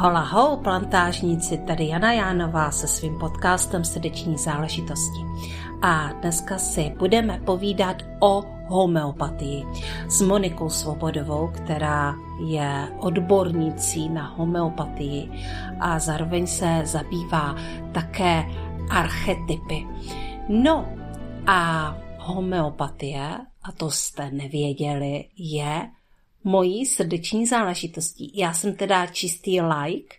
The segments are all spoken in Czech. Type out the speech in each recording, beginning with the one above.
Hola ho, plantážníci, tady Jana Jánová se svým podcastem Srdeční záležitosti. A dneska si budeme povídat o homeopatii s Monikou Svobodovou, která je odbornicí na homeopatii a zároveň se zabývá také archetypy. No a homeopatie, a to jste nevěděli, je mojí srdeční záležitostí. Já jsem teda čistý like,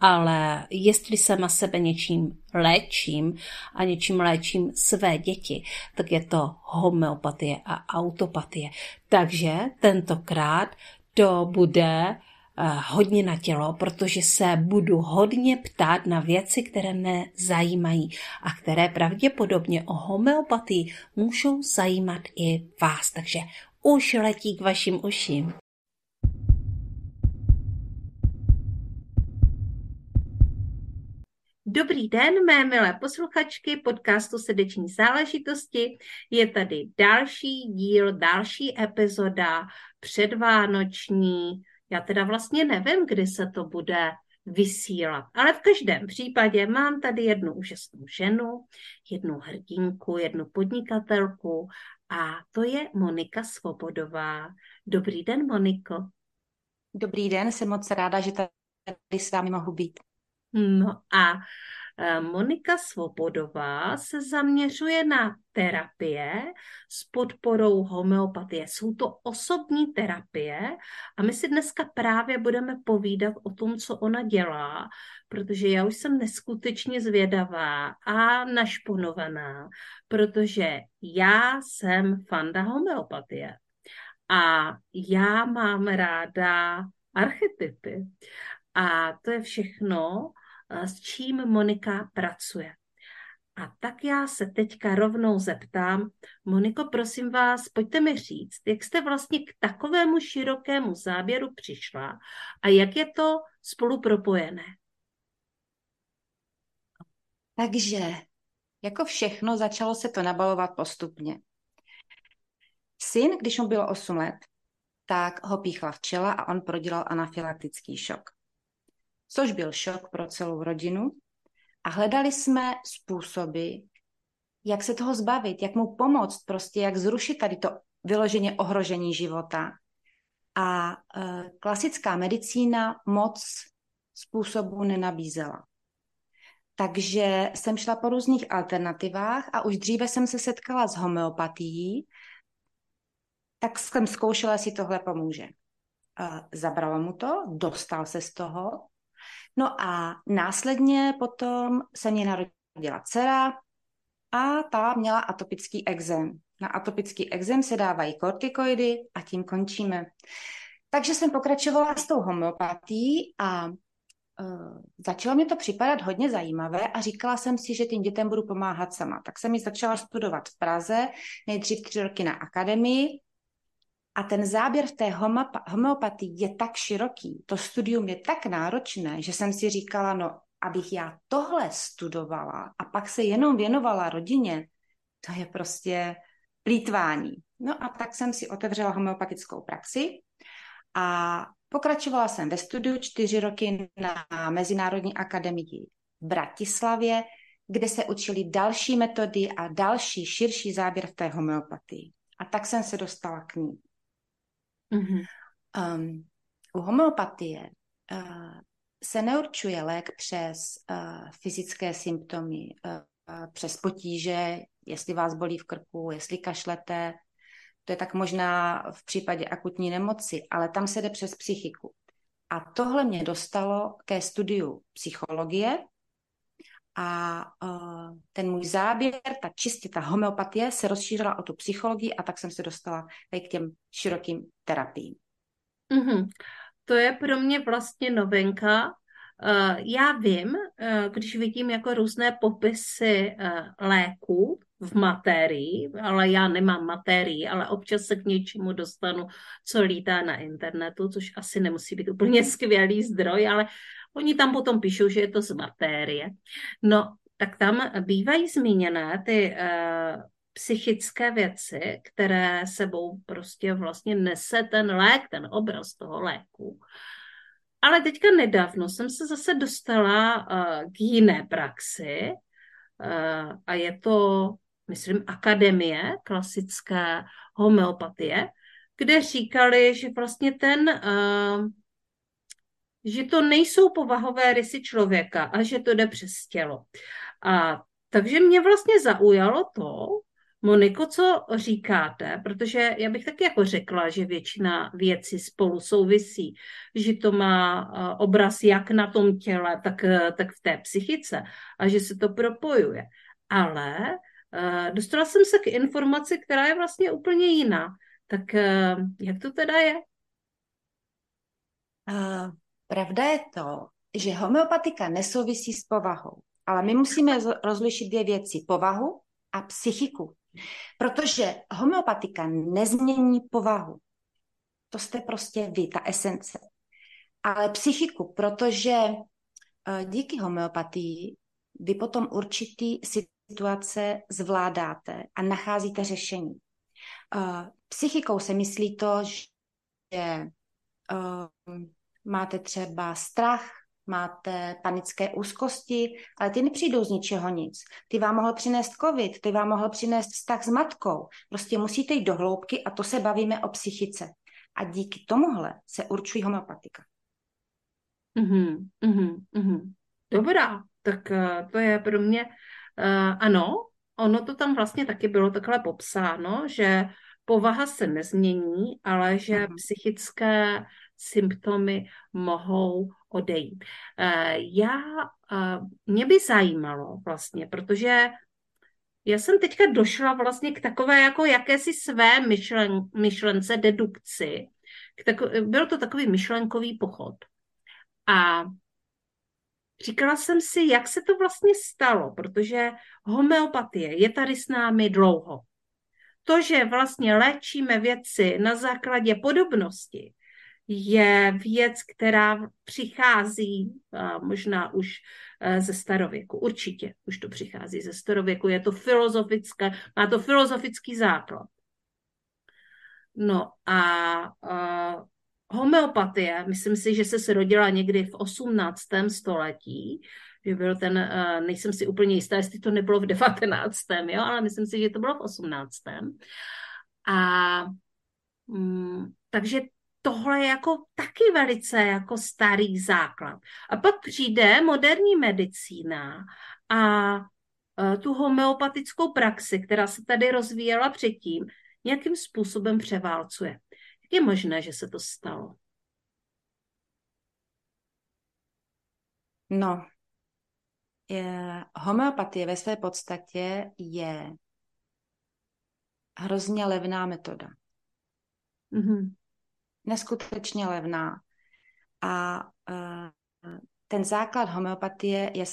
ale jestli sama sebe něčím léčím a něčím léčím své děti, tak je to homeopatie a autopatie. Takže tentokrát to bude eh, hodně na tělo, protože se budu hodně ptát na věci, které mě zajímají a které pravděpodobně o homeopatii můžou zajímat i vás. Takže už letí k vašim uším. Dobrý den, mé milé posluchačky podcastu Srdeční záležitosti. Je tady další díl, další epizoda předvánoční. Já teda vlastně nevím, kdy se to bude vysílat. Ale v každém případě mám tady jednu úžasnou ženu, jednu hrdinku, jednu podnikatelku a to je Monika Svobodová. Dobrý den, Moniko. Dobrý den, jsem moc ráda, že tady s vámi mohu být. No a e, Monika Svobodová se zaměřuje na terapie s podporou homeopatie. Jsou to osobní terapie a my si dneska právě budeme povídat o tom, co ona dělá, protože já už jsem neskutečně zvědavá a našponovaná, protože já jsem fanda homeopatie a já mám ráda archetypy. A to je všechno, s čím Monika pracuje. A tak já se teďka rovnou zeptám, Moniko, prosím vás, pojďte mi říct, jak jste vlastně k takovému širokému záběru přišla a jak je to spolu propojené? Takže, jako všechno, začalo se to nabalovat postupně. Syn, když mu bylo 8 let, tak ho píchla včela a on prodělal anafylaktický šok což byl šok pro celou rodinu. A hledali jsme způsoby, jak se toho zbavit, jak mu pomoct, prostě jak zrušit tady to vyloženě ohrožení života. A e, klasická medicína moc způsobů nenabízela. Takže jsem šla po různých alternativách a už dříve jsem se setkala s homeopatií, tak jsem zkoušela, jestli tohle pomůže. E, zabralo mu to, dostal se z toho No a následně potom se mě narodila dcera a ta měla atopický exém. Na atopický exém se dávají kortikoidy a tím končíme. Takže jsem pokračovala s tou homeopatií a uh, začalo mě to připadat hodně zajímavé a říkala jsem si, že tím dětem budu pomáhat sama. Tak jsem ji začala studovat v Praze, nejdřív tři roky na akademii a ten záběr v té homeopatii je tak široký, to studium je tak náročné, že jsem si říkala, no, abych já tohle studovala a pak se jenom věnovala rodině, to je prostě plítvání. No a tak jsem si otevřela homeopatickou praxi a pokračovala jsem ve studiu čtyři roky na Mezinárodní akademii v Bratislavě, kde se učili další metody a další širší záběr v té homeopatii. A tak jsem se dostala k ní. Mm-hmm. Um, u homeopatie uh, se neurčuje lék přes uh, fyzické symptomy, uh, přes potíže, jestli vás bolí v krku, jestli kašlete. To je tak možná v případě akutní nemoci, ale tam se jde přes psychiku. A tohle mě dostalo ke studiu psychologie a uh, ten můj záběr, ta čistě ta homeopatie se rozšířila o tu psychologii a tak jsem se dostala k těm širokým terapiím. Mm-hmm. To je pro mě vlastně novinka. Uh, já vím, uh, když vidím jako různé popisy uh, léků v materii, ale já nemám materii, ale občas se k něčemu dostanu, co lítá na internetu, což asi nemusí být úplně skvělý zdroj, ale Oni tam potom píšou, že je to z matérie. No, tak tam bývají zmíněné ty uh, psychické věci, které sebou prostě vlastně nese ten lék, ten obraz toho léku. ale teďka nedávno jsem se zase dostala uh, k jiné praxi uh, a je to, myslím, akademie klasické homeopatie, kde říkali, že vlastně ten, uh, že to nejsou povahové rysy člověka a že to jde přes tělo. A takže mě vlastně zaujalo to, Moniko, co říkáte, protože já bych taky jako řekla, že většina věcí spolu souvisí, že to má obraz jak na tom těle, tak, tak v té psychice a že se to propojuje. Ale dostala jsem se k informaci, která je vlastně úplně jiná. Tak jak to teda je? Uh, pravda je to, že homeopatika nesouvisí s povahou, ale my musíme rozlišit dvě věci, povahu a psychiku. Protože homeopatika nezmění povahu. To jste prostě vy, ta esence. Ale psychiku, protože eh, díky homeopatii vy potom určitý situace zvládáte a nacházíte řešení. Eh, psychikou se myslí to, že eh, máte třeba strach, máte panické úzkosti, ale ty nepřijdou z ničeho nic. Ty vám mohl přinést covid, ty vám mohl přinést vztah s matkou. Prostě musíte jít do hloubky a to se bavíme o psychice. A díky tomuhle se určují homeopatika. Mm-hmm, mm-hmm. Dobrá, tak uh, to je pro mě, ano, ono to tam vlastně taky bylo takhle popsáno, že povaha se nezmění, ale že psychické symptomy mohou odejít. Eh, já, eh, mě by zajímalo vlastně, protože já jsem teďka došla vlastně k takové jako jakési své myšlen, myšlence, dedukci. K tako, byl to takový myšlenkový pochod. A říkala jsem si, jak se to vlastně stalo, protože homeopatie je tady s námi dlouho. To, že vlastně léčíme věci na základě podobnosti, je věc, která přichází možná už e, ze starověku. Určitě už to přichází ze starověku. Je to filozofické, má to filozofický základ. No a uh, homeopatie, myslím si, že se zrodila někdy v 18. století, že byl ten, uh, nejsem si úplně jistá, jestli to nebylo v 19. Jo, ale myslím si, že to bylo v 18. A um, takže tohle je jako taky velice jako starý základ. A pak přijde moderní medicína a e, tu homeopatickou praxi, která se tady rozvíjela předtím, nějakým způsobem převálcuje. Je možné, že se to stalo? No, je, homeopatie ve své podstatě je hrozně levná metoda. Mm-hmm neskutečně levná. A uh, ten základ homeopatie je,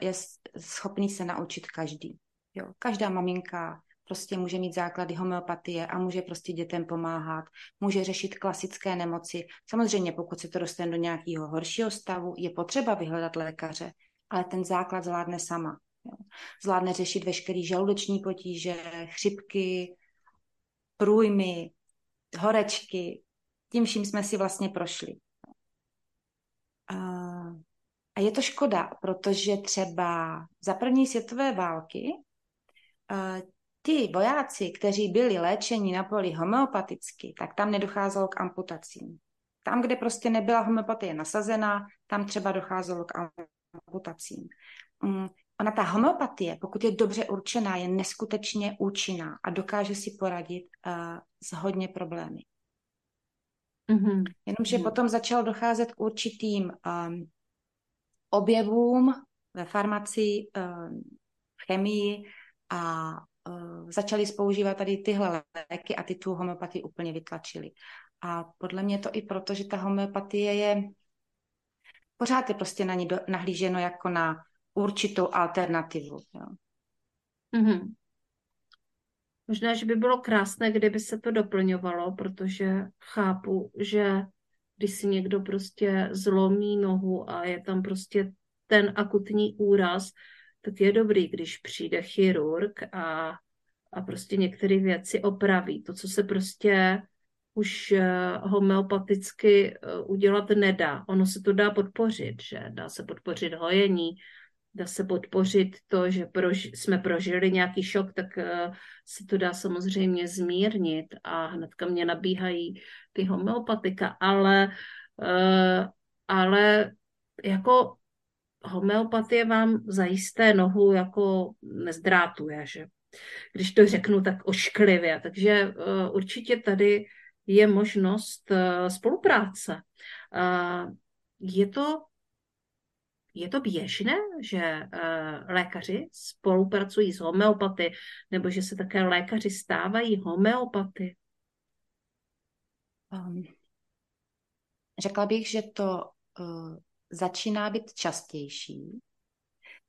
je schopný se naučit každý. Jo. Každá maminka prostě může mít základy homeopatie a může prostě dětem pomáhat, může řešit klasické nemoci. Samozřejmě, pokud se to dostane do nějakého horšího stavu, je potřeba vyhledat lékaře, ale ten základ zvládne sama. Zvládne řešit veškerý žaludeční potíže, chřipky, průjmy, horečky, tím vším jsme si vlastně prošli. A je to škoda, protože třeba za první světové války ty vojáci, kteří byli léčeni na poli homeopaticky, tak tam nedocházelo k amputacím. Tam, kde prostě nebyla homeopatie nasazena, tam třeba docházelo k amputacím. Mm, ona ta homeopatie, pokud je dobře určená, je neskutečně účinná a dokáže si poradit uh, s hodně problémy. Mm-hmm. Jenomže mm-hmm. potom začalo docházet k určitým um, objevům ve farmacii, um, v chemii a uh, začali spoužívat tady tyhle léky a ty tu homeopatii úplně vytlačili. A podle mě to i proto, že ta homeopatie je pořád je prostě na ní do, nahlíženo jako na určitou alternativu. Jo. Mm-hmm. Možná, že by bylo krásné, kdyby se to doplňovalo, protože chápu, že když si někdo prostě zlomí nohu a je tam prostě ten akutní úraz, tak je dobrý, když přijde chirurg a, a prostě některé věci opraví. To, co se prostě už eh, homeopaticky eh, udělat nedá. Ono se to dá podpořit, že dá se podpořit hojení, dá se podpořit to, že prož, jsme prožili nějaký šok, tak uh, se to dá samozřejmě zmírnit a hnedka mě nabíhají ty homeopatika, ale, ale jako homeopatie vám zajisté nohu jako nezdrátuje, že? Když to řeknu tak ošklivě. Takže uh, určitě tady je možnost uh, spolupráce. Uh, je to je to běžné, že lékaři spolupracují s homeopaty, nebo že se také lékaři stávají homeopaty? Um, řekla bych, že to začíná být častější.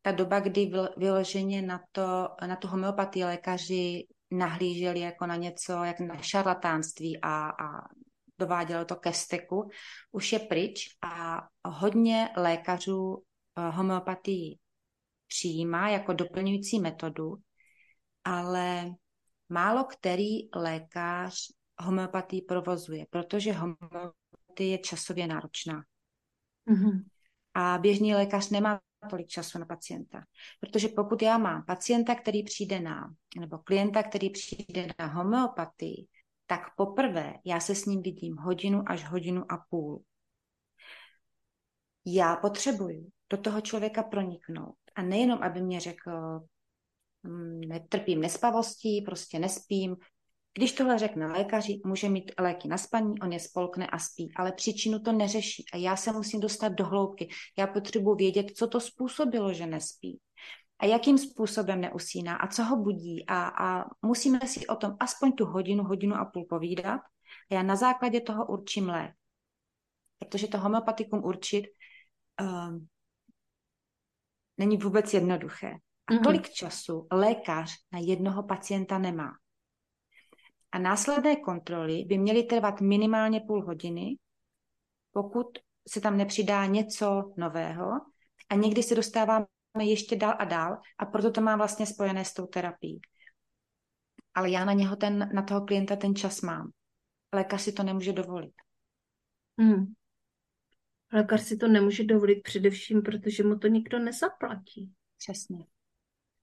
Ta doba, kdy vyloženě na, to, na tu homeopatii lékaři nahlíželi jako na něco, jak na šarlatánství a, a dovádělo to ke steku, už je pryč a hodně lékařů eh, homeopatii přijímá jako doplňující metodu, ale málo který lékař homeopatii provozuje, protože homeopatie je časově náročná. Mm-hmm. A běžný lékař nemá tolik času na pacienta. Protože pokud já mám pacienta, který přijde na, nebo klienta, který přijde na homeopatii, tak poprvé já se s ním vidím hodinu až hodinu a půl. Já potřebuju do toho člověka proniknout. A nejenom, aby mě řekl, hm, netrpím nespavostí, prostě nespím, když tohle řekne lékaři, může mít léky na spaní, on je spolkne a spí, ale příčinu to neřeší a já se musím dostat do hloubky. Já potřebuji vědět, co to způsobilo, že nespí a jakým způsobem neusíná a co ho budí a, a musíme si o tom aspoň tu hodinu, hodinu a půl povídat a já na základě toho určím lék. Protože to homeopatikum určit um, není vůbec jednoduché. A mm-hmm. tolik času lékař na jednoho pacienta nemá. A následné kontroly by měly trvat minimálně půl hodiny, pokud se tam nepřidá něco nového. A někdy se dostáváme ještě dál a dál a proto to má vlastně spojené s tou terapií. Ale já na něho ten, na toho klienta ten čas mám. Lékař si to nemůže dovolit. Hmm. Lékař si to nemůže dovolit především, protože mu to nikdo nezaplatí. Přesně.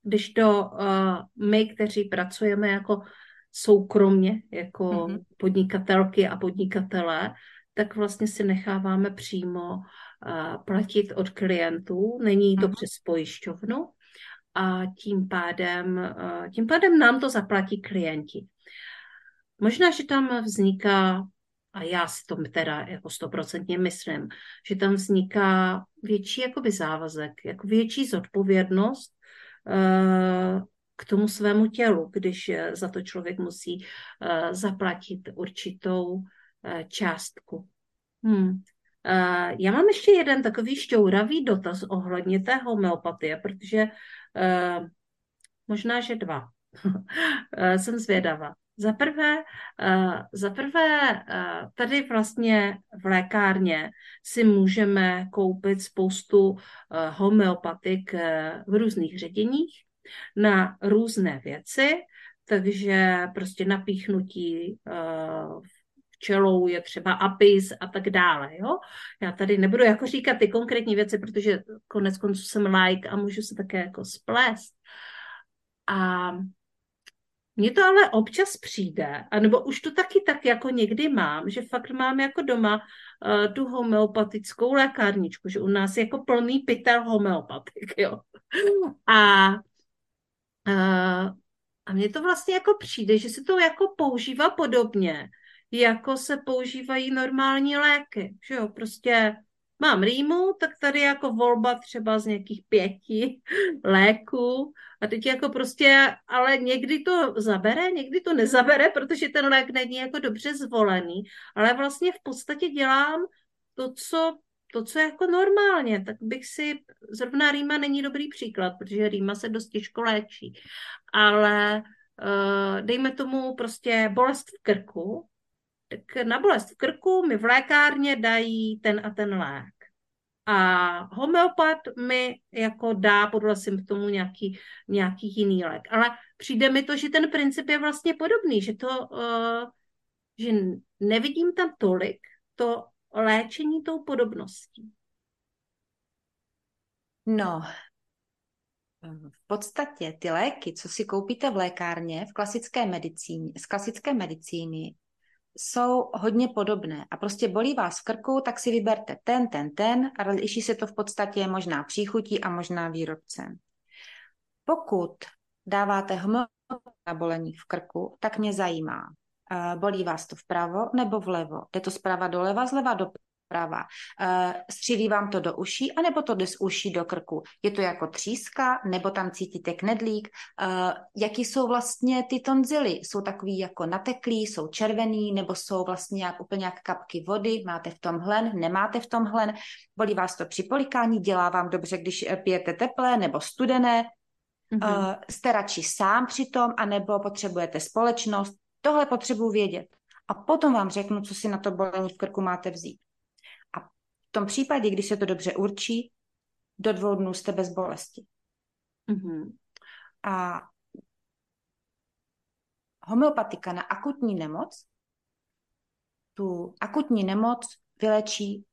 Když to uh, my, kteří pracujeme jako soukromně jako mm-hmm. podnikatelky a podnikatelé, tak vlastně si necháváme přímo uh, platit od klientů. Není to mm-hmm. přes pojišťovnu a tím pádem, uh, tím pádem nám to zaplatí klienti. Možná, že tam vzniká, a já si to teda jako stoprocentně myslím, že tam vzniká větší jakoby závazek, jako větší zodpovědnost uh, k tomu svému tělu, když eh, za to člověk musí uh, zaplatit určitou uh, částku. Hmm. Já mám ještě jeden takový šťouravý dotaz ohledně té homeopatie, protože možná, že dva. Jsem zvědavá. Za prvé, za prvé tady vlastně v lékárně si můžeme koupit spoustu homeopatik v různých ředěních na různé věci, takže prostě napíchnutí uh, včelou je třeba apis a tak dále. Jo? Já tady nebudu jako říkat ty konkrétní věci, protože konec konců jsem like a můžu se také jako splést. A mně to ale občas přijde, anebo už to taky tak jako někdy mám, že fakt mám jako doma uh, tu homeopatickou lékárničku, že u nás je jako plný pytel homeopatik, jo. A a mně to vlastně jako přijde, že se to jako používá podobně, jako se používají normální léky, že jo, prostě mám rýmu, tak tady jako volba třeba z nějakých pěti léků a teď jako prostě, ale někdy to zabere, někdy to nezabere, protože ten lék není jako dobře zvolený, ale vlastně v podstatě dělám to, co to, co je jako normálně, tak bych si, zrovna rýma není dobrý příklad, protože rýma se dost těžko léčí, ale uh, dejme tomu prostě bolest v krku, tak na bolest v krku mi v lékárně dají ten a ten lék. A homeopat mi jako dá podle symptomů nějaký, nějaký jiný lék. Ale přijde mi to, že ten princip je vlastně podobný, že to uh, že nevidím tam tolik to léčení tou podobností. No, v podstatě ty léky, co si koupíte v lékárně v klasické medicíně, z klasické medicíny, jsou hodně podobné a prostě bolí vás v krku, tak si vyberte ten, ten, ten a liší se to v podstatě možná příchutí a možná výrobcem. Pokud dáváte na bolení v krku, tak mě zajímá, bolí vás to vpravo nebo vlevo? Jde to zprava doleva, zleva doprava? Eh, střílí vám to do uší, anebo to jde z uší do krku? Je to jako tříska, nebo tam cítíte knedlík? Eh, jaký jsou vlastně ty tonzily? Jsou takový jako nateklý, jsou červený, nebo jsou vlastně jak, úplně jak kapky vody? Máte v tom hlen, nemáte v tom hlen? Bolí vás to při polikání? Dělá vám dobře, když pijete teplé nebo studené? Mm-hmm. Uh, jste radši sám přitom, anebo potřebujete společnost. Tohle potřebuji vědět. A potom vám řeknu, co si na to bolení v krku máte vzít. A v tom případě, když se to dobře určí, do dvou dnů jste bez bolesti. Mm-hmm. A homeopatika na akutní nemoc, tu akutní nemoc vylečí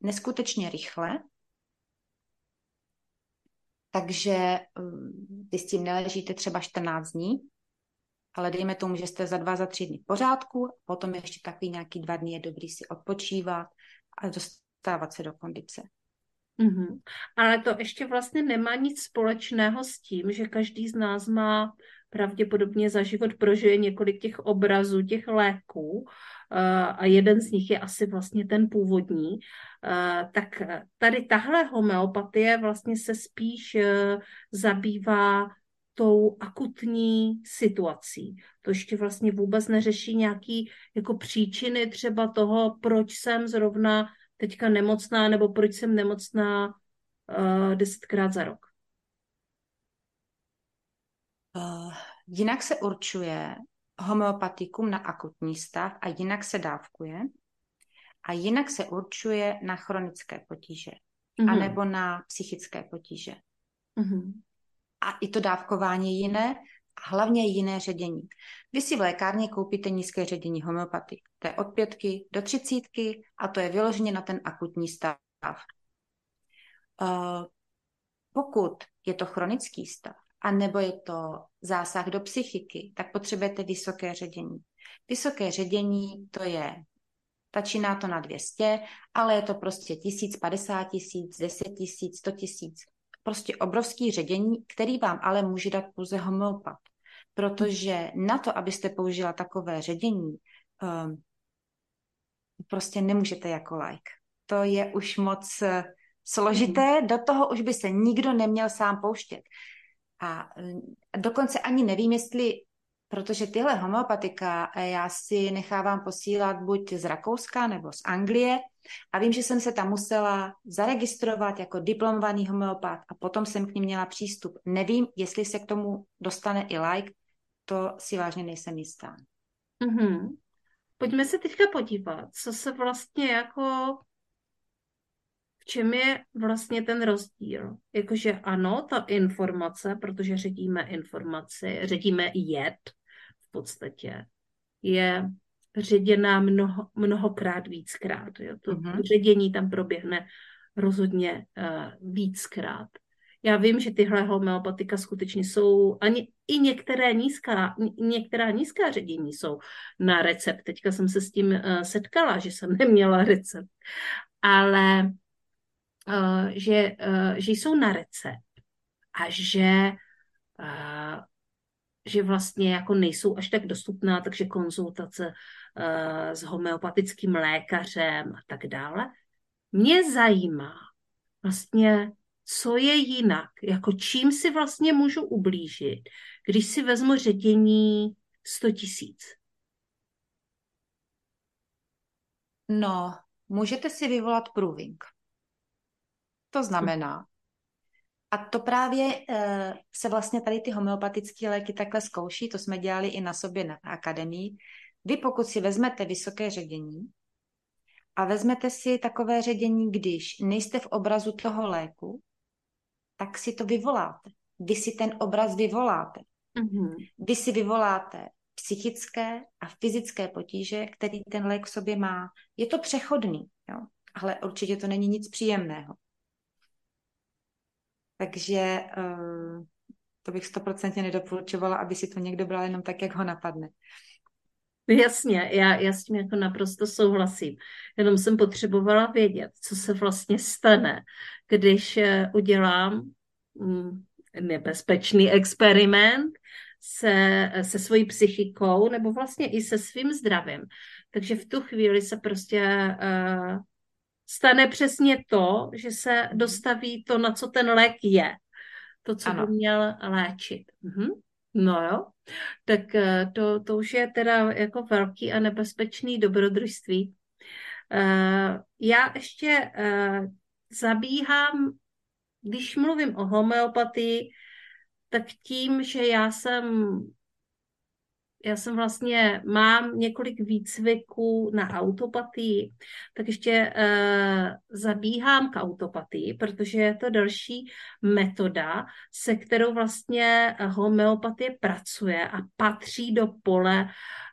neskutečně rychle takže um, vy s tím neležíte třeba 14 dní, ale dejme tomu, že jste za dva, za tři dny v pořádku, potom ještě takový nějaký dva dny je dobrý si odpočívat a dostávat se do kondice. Mm-hmm. Ale to ještě vlastně nemá nic společného s tím, že každý z nás má pravděpodobně za život prožije několik těch obrazů, těch léků a jeden z nich je asi vlastně ten původní, tak tady tahle homeopatie vlastně se spíš e, zabývá tou akutní situací. To ještě vlastně vůbec neřeší nějaký jako příčiny třeba toho, proč jsem zrovna teďka nemocná, nebo proč jsem nemocná uh, desetkrát za rok. Uh, jinak se určuje homeopatikum na akutní stav a jinak se dávkuje a jinak se určuje na chronické potíže mm-hmm. anebo na psychické potíže. Mm-hmm. A i to dávkování jiné a hlavně jiné ředění. Vy si v lékárně koupíte nízké ředění homeopatik. To je od pětky do třicítky a to je vyloženě na ten akutní stav. Uh, pokud je to chronický stav, a nebo je to zásah do psychiky, tak potřebujete vysoké ředění. Vysoké ředění to je, začíná to na 200, ale je to prostě 1050 tisíc, 10 tisíc, 100 tisíc. Prostě obrovský ředění, který vám ale může dát pouze homeopat. Protože na to, abyste použila takové ředění, um, prostě nemůžete jako like. To je už moc eh, složité, do toho už by se nikdo neměl sám pouštět. A dokonce ani nevím, jestli, protože tyhle homeopatika eh, já si nechávám posílat buď z Rakouska nebo z Anglie a vím, že jsem se tam musela zaregistrovat jako diplomovaný homeopat a potom jsem k ním měla přístup. Nevím, jestli se k tomu dostane i like, to si vážně nejsem jistá. Mm-hmm. Pojďme se teďka podívat, co se vlastně jako čem je vlastně ten rozdíl? Jakože ano, ta informace, protože ředíme informaci, ředíme jed v podstatě, je ředěná mnoho, mnohokrát víckrát. Jo? To mm-hmm. ředění tam proběhne rozhodně uh, víckrát. Já vím, že tyhle homeopatika skutečně jsou, ani i některé nízká, některá nízká ředění jsou na recept. Teďka jsem se s tím uh, setkala, že jsem neměla recept. Ale uh, že, uh, že jsou na recept a že, uh, že vlastně jako nejsou až tak dostupná, takže konzultace uh, s homeopatickým lékařem a tak dále. Mě zajímá vlastně, co je jinak, jako čím si vlastně můžu ublížit, když si vezmu ředění 100 tisíc. No, můžete si vyvolat průvink. To znamená, a to právě e, se vlastně tady ty homeopatické léky takhle zkouší, to jsme dělali i na sobě na akademii. Vy pokud si vezmete vysoké ředění a vezmete si takové ředění, když nejste v obrazu toho léku, tak si to vyvoláte. Vy si ten obraz vyvoláte. Mm-hmm. Vy si vyvoláte psychické a fyzické potíže, který ten lék v sobě má. Je to přechodný, jo? ale určitě to není nic příjemného. Takže uh, to bych stoprocentně nedoporučovala, aby si to někdo bral jenom tak, jak ho napadne. Jasně, já, já s tím jako naprosto souhlasím. Jenom jsem potřebovala vědět, co se vlastně stane, když eh, udělám mm, nebezpečný experiment se, se svojí psychikou nebo vlastně i se svým zdravím. Takže v tu chvíli se prostě uh, stane přesně to, že se dostaví to, na co ten lék je. To, co ano. by měl léčit. Mhm. No jo, tak eh, to, to už je teda jako velký a nebezpečný dobrodružství. Uh, já ještě uh, zabíhám, když mluvím o homeopatii, tak tím, že já jsem já jsem vlastně, mám několik výcviků na autopatii, tak ještě uh, zabíhám k autopatii, protože je to další metoda, se kterou vlastně homeopatie pracuje a patří do pole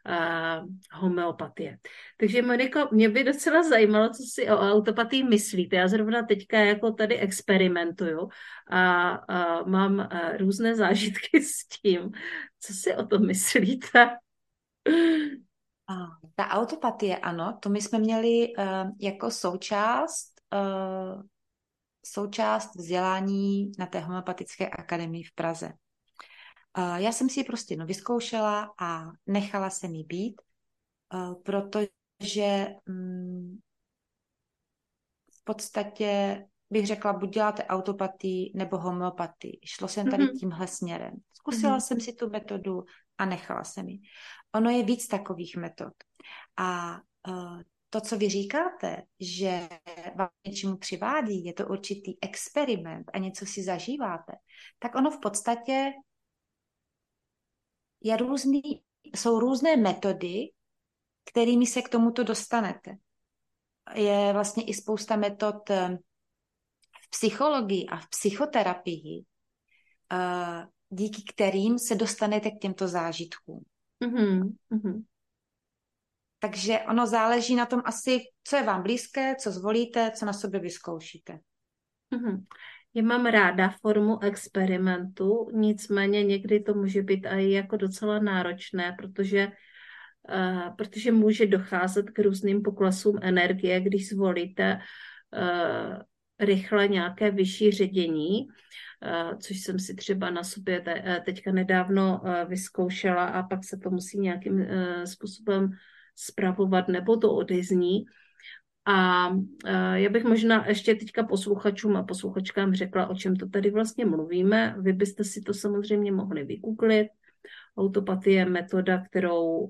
uh, homeopatie. Takže Moniko, mě by docela zajímalo, co si o autopatii myslíte. Já zrovna teďka jako tady experimentuju a, a mám a různé zážitky s tím. Co si o tom myslíte? Ta autopatie, ano, to my jsme měli uh, jako součást uh, součást vzdělání na té homeopatické akademii v Praze. Uh, já jsem si ji prostě no, vyzkoušela a nechala se mi být, uh, protože um, v podstatě bych řekla, buď děláte autopatii nebo homeopatii. Šlo jsem tady mm-hmm. tímhle směrem. Zkusila mm-hmm. jsem si tu metodu a nechala jsem ji. Ono je víc takových metod. A uh, to, co vy říkáte, že vám něčemu přivádí, je to určitý experiment a něco si zažíváte, tak ono v podstatě je různý, jsou různé metody, kterými se k tomuto dostanete. Je vlastně i spousta metod eh, v psychologii a v psychoterapii, eh, díky kterým se dostanete k těmto zážitkům. Mm-hmm. Takže ono záleží na tom asi, co je vám blízké, co zvolíte, co na sobě vyzkoušíte. Mm-hmm. Já mám ráda formu experimentu, nicméně někdy to může být i jako docela náročné, protože, uh, protože může docházet k různým poklesům energie, když zvolíte uh, rychle nějaké vyšší ředění, uh, což jsem si třeba na sobě te, teďka nedávno vyzkoušela a pak se to musí nějakým způsobem spravovat nebo to odezní. A já bych možná ještě teďka posluchačům a posluchačkám řekla, o čem to tady vlastně mluvíme. Vy byste si to samozřejmě mohli vygooglit. Autopatie je metoda, kterou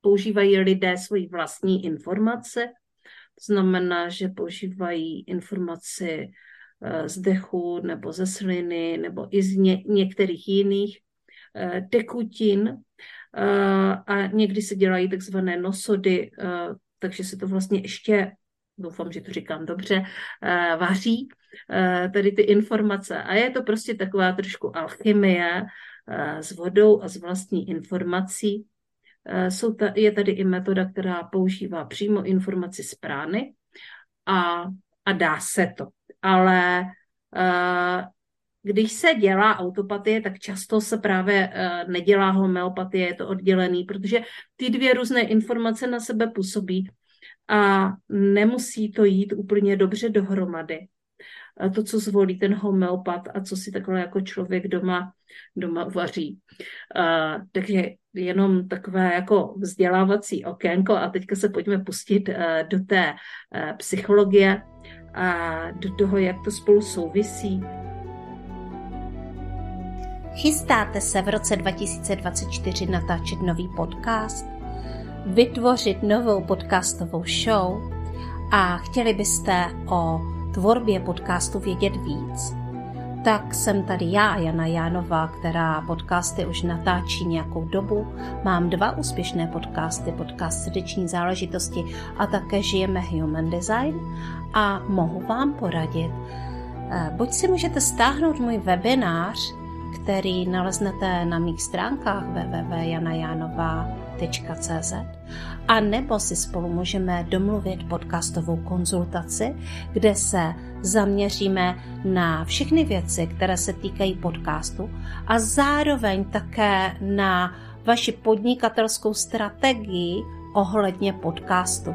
používají lidé svoji vlastní informace. To znamená, že používají informaci z dechu nebo ze sliny nebo i z ně, některých jiných tekutin. A někdy se dělají takzvané nosody takže se to vlastně ještě, doufám, že to říkám dobře, eh, vaří eh, tady ty informace. A je to prostě taková trošku alchymie eh, s vodou a s vlastní informací. Jsou ta, je tady i metoda, která používá přímo informaci z prány a, a dá se to. Ale když se dělá autopatie, tak často se právě uh, nedělá homeopatie, je to oddělený, protože ty dvě různé informace na sebe působí a nemusí to jít úplně dobře dohromady. A to, co zvolí ten homeopat a co si takhle jako člověk doma, doma vaří. Uh, takže jenom takové jako vzdělávací okénko a teďka se pojďme pustit uh, do té uh, psychologie a do toho, jak to spolu souvisí Chystáte se v roce 2024 natáčet nový podcast? Vytvořit novou podcastovou show? A chtěli byste o tvorbě podcastu vědět víc? Tak jsem tady já, Jana Jánová, která podcasty už natáčí nějakou dobu. Mám dva úspěšné podcasty, podcast Srdeční záležitosti a také Žijeme Human Design a mohu vám poradit. Eh, buď si můžete stáhnout můj webinář, který naleznete na mých stránkách www.janajanova.cz a nebo si spolu můžeme domluvit podcastovou konzultaci, kde se zaměříme na všechny věci, které se týkají podcastu a zároveň také na vaši podnikatelskou strategii ohledně podcastu.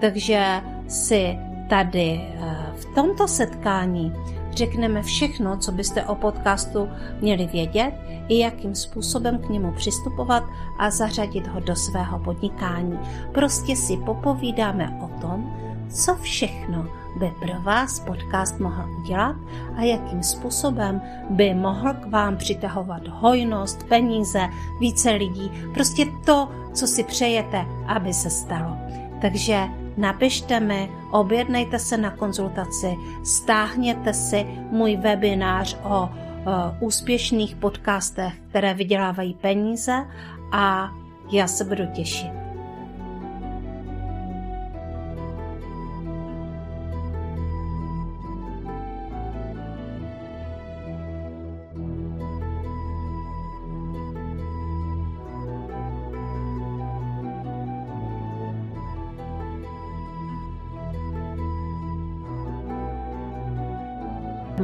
Takže si tady eh, v tomto setkání řekneme všechno, co byste o podcastu měli vědět i jakým způsobem k němu přistupovat a zařadit ho do svého podnikání. Prostě si popovídáme o tom, co všechno by pro vás podcast mohl udělat a jakým způsobem by mohl k vám přitahovat hojnost, peníze, více lidí, prostě to, co si přejete, aby se stalo. Takže napište mi, objednejte se na konzultaci, stáhněte si můj webinář o úspěšných podcastech, které vydělávají peníze a já se budu těšit.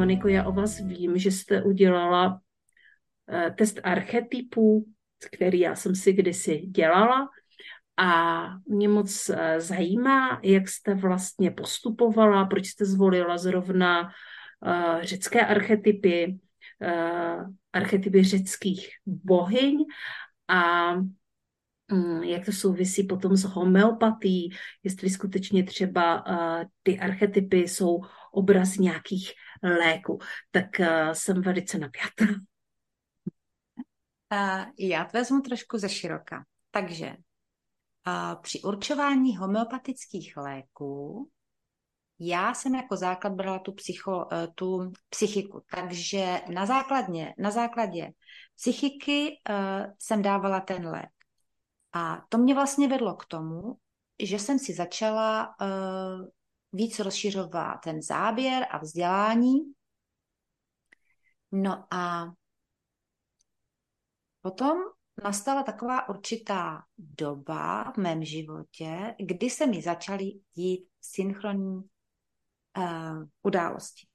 Moniko, já o vás vím, že jste udělala eh, test archetypů, který já jsem si kdysi dělala. A mě moc eh, zajímá, jak jste vlastně postupovala, proč jste zvolila zrovna eh, řecké archetypy, archetypy řeckých bohyň. A mm, jak to souvisí potom s homeopatí, jestli skutečně třeba ty archetypy jsou obraz nějakých léku, tak uh, jsem velice napjatá. Uh, já to vezmu trošku ze široka. Takže uh, při určování homeopatických léků já jsem jako základ brala tu, psycho, tu psychiku, takže na, základně, na základě psychiky uh, jsem dávala ten lék. A to mě vlastně vedlo k tomu, že jsem si začala uh, víc rozšiřovat ten záběr a vzdělání. No a potom nastala taková určitá doba v mém životě, kdy se mi začaly dít synchronní uh, události.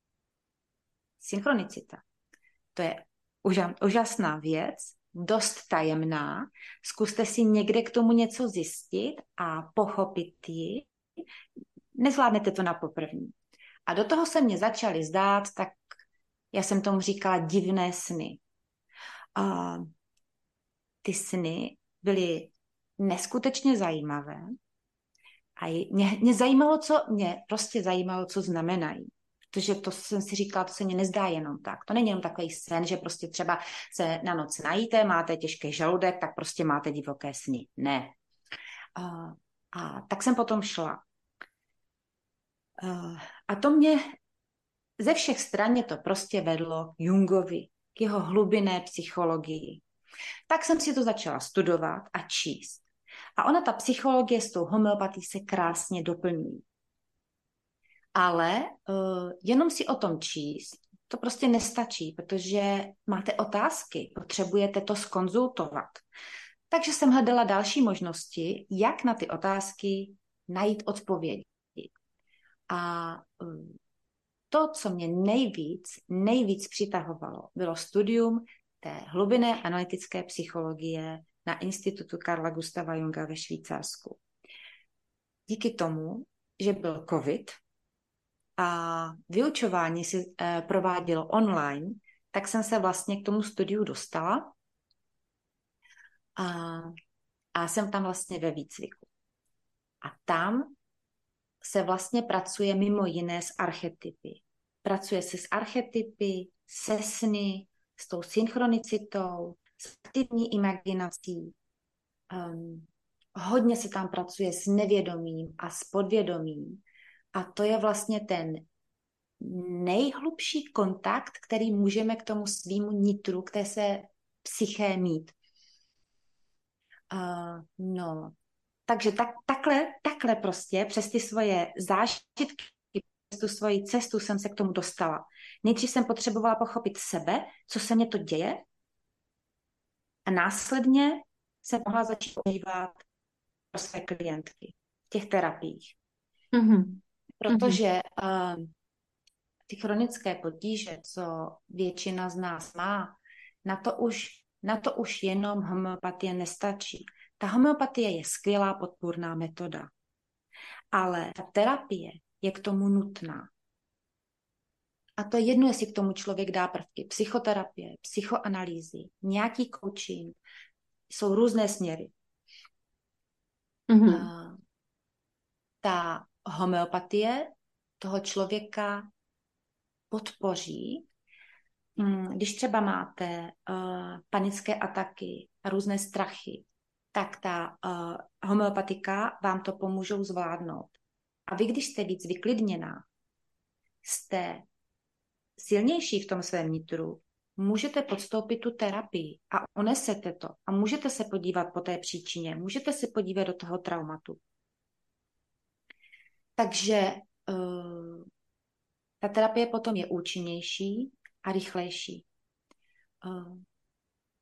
Synchronicita. To je úžasná věc, dost tajemná. Zkuste si někde k tomu něco zjistit a pochopit ji nezvládnete to na poprvní. A do toho se mě začaly zdát, tak já jsem tomu říkala divné sny. A ty sny byly neskutečně zajímavé. A mě, mě zajímalo, co mě prostě zajímalo, co znamenají. Protože to jsem si říkala, to se mě nezdá jenom tak. To není jenom takový sen, že prostě třeba se na noc najíte, máte těžký žaludek, tak prostě máte divoké sny. Ne. A, a tak jsem potom šla a to mě ze všech stran to prostě vedlo Jungovi, k jeho hlubinné psychologii. Tak jsem si to začala studovat a číst. A ona, ta psychologie s tou homeopatí se krásně doplňují. Ale uh, jenom si o tom číst, to prostě nestačí, protože máte otázky, potřebujete to skonzultovat. Takže jsem hledala další možnosti, jak na ty otázky najít odpovědi. A um, to, co mě nejvíc, nejvíc přitahovalo, bylo studium té hlubinné analytické psychologie na Institutu Karla Gustava Junga ve Švýcarsku. Díky tomu, že byl COVID a vyučování si eh, provádělo online, tak jsem se vlastně k tomu studiu dostala a, a jsem tam vlastně ve výcviku. A tam se vlastně pracuje mimo jiné s archetypy. Pracuje se s archetypy, se sny, s tou synchronicitou, s aktivní imaginací. Um, hodně se tam pracuje s nevědomím a s podvědomím. A to je vlastně ten nejhlubší kontakt, který můžeme k tomu svýmu nitru, k té se psyché mít. Uh, no, takže tak, takhle, takhle prostě přes ty svoje zážitky, přes tu svoji cestu jsem se k tomu dostala. Nejdřív jsem potřebovala pochopit sebe, co se mě to děje, A následně se mohla začít používat pro své klientky v těch terapiích. Mm-hmm. Protože uh, ty chronické potíže, co většina z nás má, na to už, na to už jenom homeopatie nestačí. Ta homeopatie je skvělá podpůrná metoda, ale ta terapie je k tomu nutná. A to je jedno, jestli k tomu člověk dá prvky psychoterapie, psychoanalýzy, nějaký coaching. Jsou různé směry. Mm-hmm. Ta homeopatie toho člověka podpoří, mm, když třeba máte uh, panické ataky a různé strachy, tak ta uh, homeopatika vám to pomůžou zvládnout. A vy, když jste víc vyklidněná, jste silnější v tom svém nitru, můžete podstoupit tu terapii a unesete to a můžete se podívat po té příčině, můžete se podívat do toho traumatu. Takže uh, ta terapie potom je účinnější a rychlejší. Uh,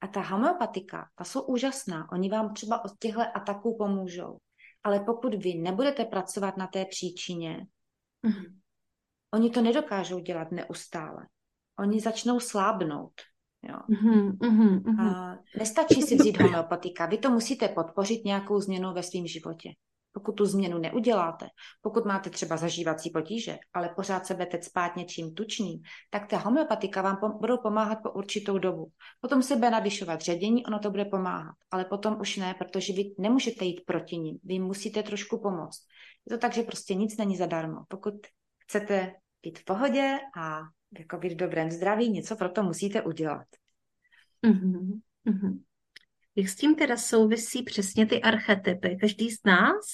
a ta homeopatika, ta jsou úžasná. Oni vám třeba od těchto ataků pomůžou. Ale pokud vy nebudete pracovat na té příčině, mm. oni to nedokážou dělat neustále. Oni začnou slábnout. Jo. Mm-hmm, mm-hmm. A nestačí si vzít homeopatika. Vy to musíte podpořit nějakou změnou ve svém životě. Pokud tu změnu neuděláte, pokud máte třeba zažívací potíže, ale pořád se budete spát něčím tučným, tak ta homeopatika vám pom- budou pomáhat po určitou dobu. Potom se bude navyšovat ředění, ono to bude pomáhat, ale potom už ne, protože vy nemůžete jít proti ním, vy musíte trošku pomoct. Je to tak, že prostě nic není zadarmo. Pokud chcete být v pohodě a jako být v dobrém zdraví, něco pro to musíte udělat. Mm-hmm. Mm-hmm. Jak s tím teda souvisí přesně ty archetypy? Každý z nás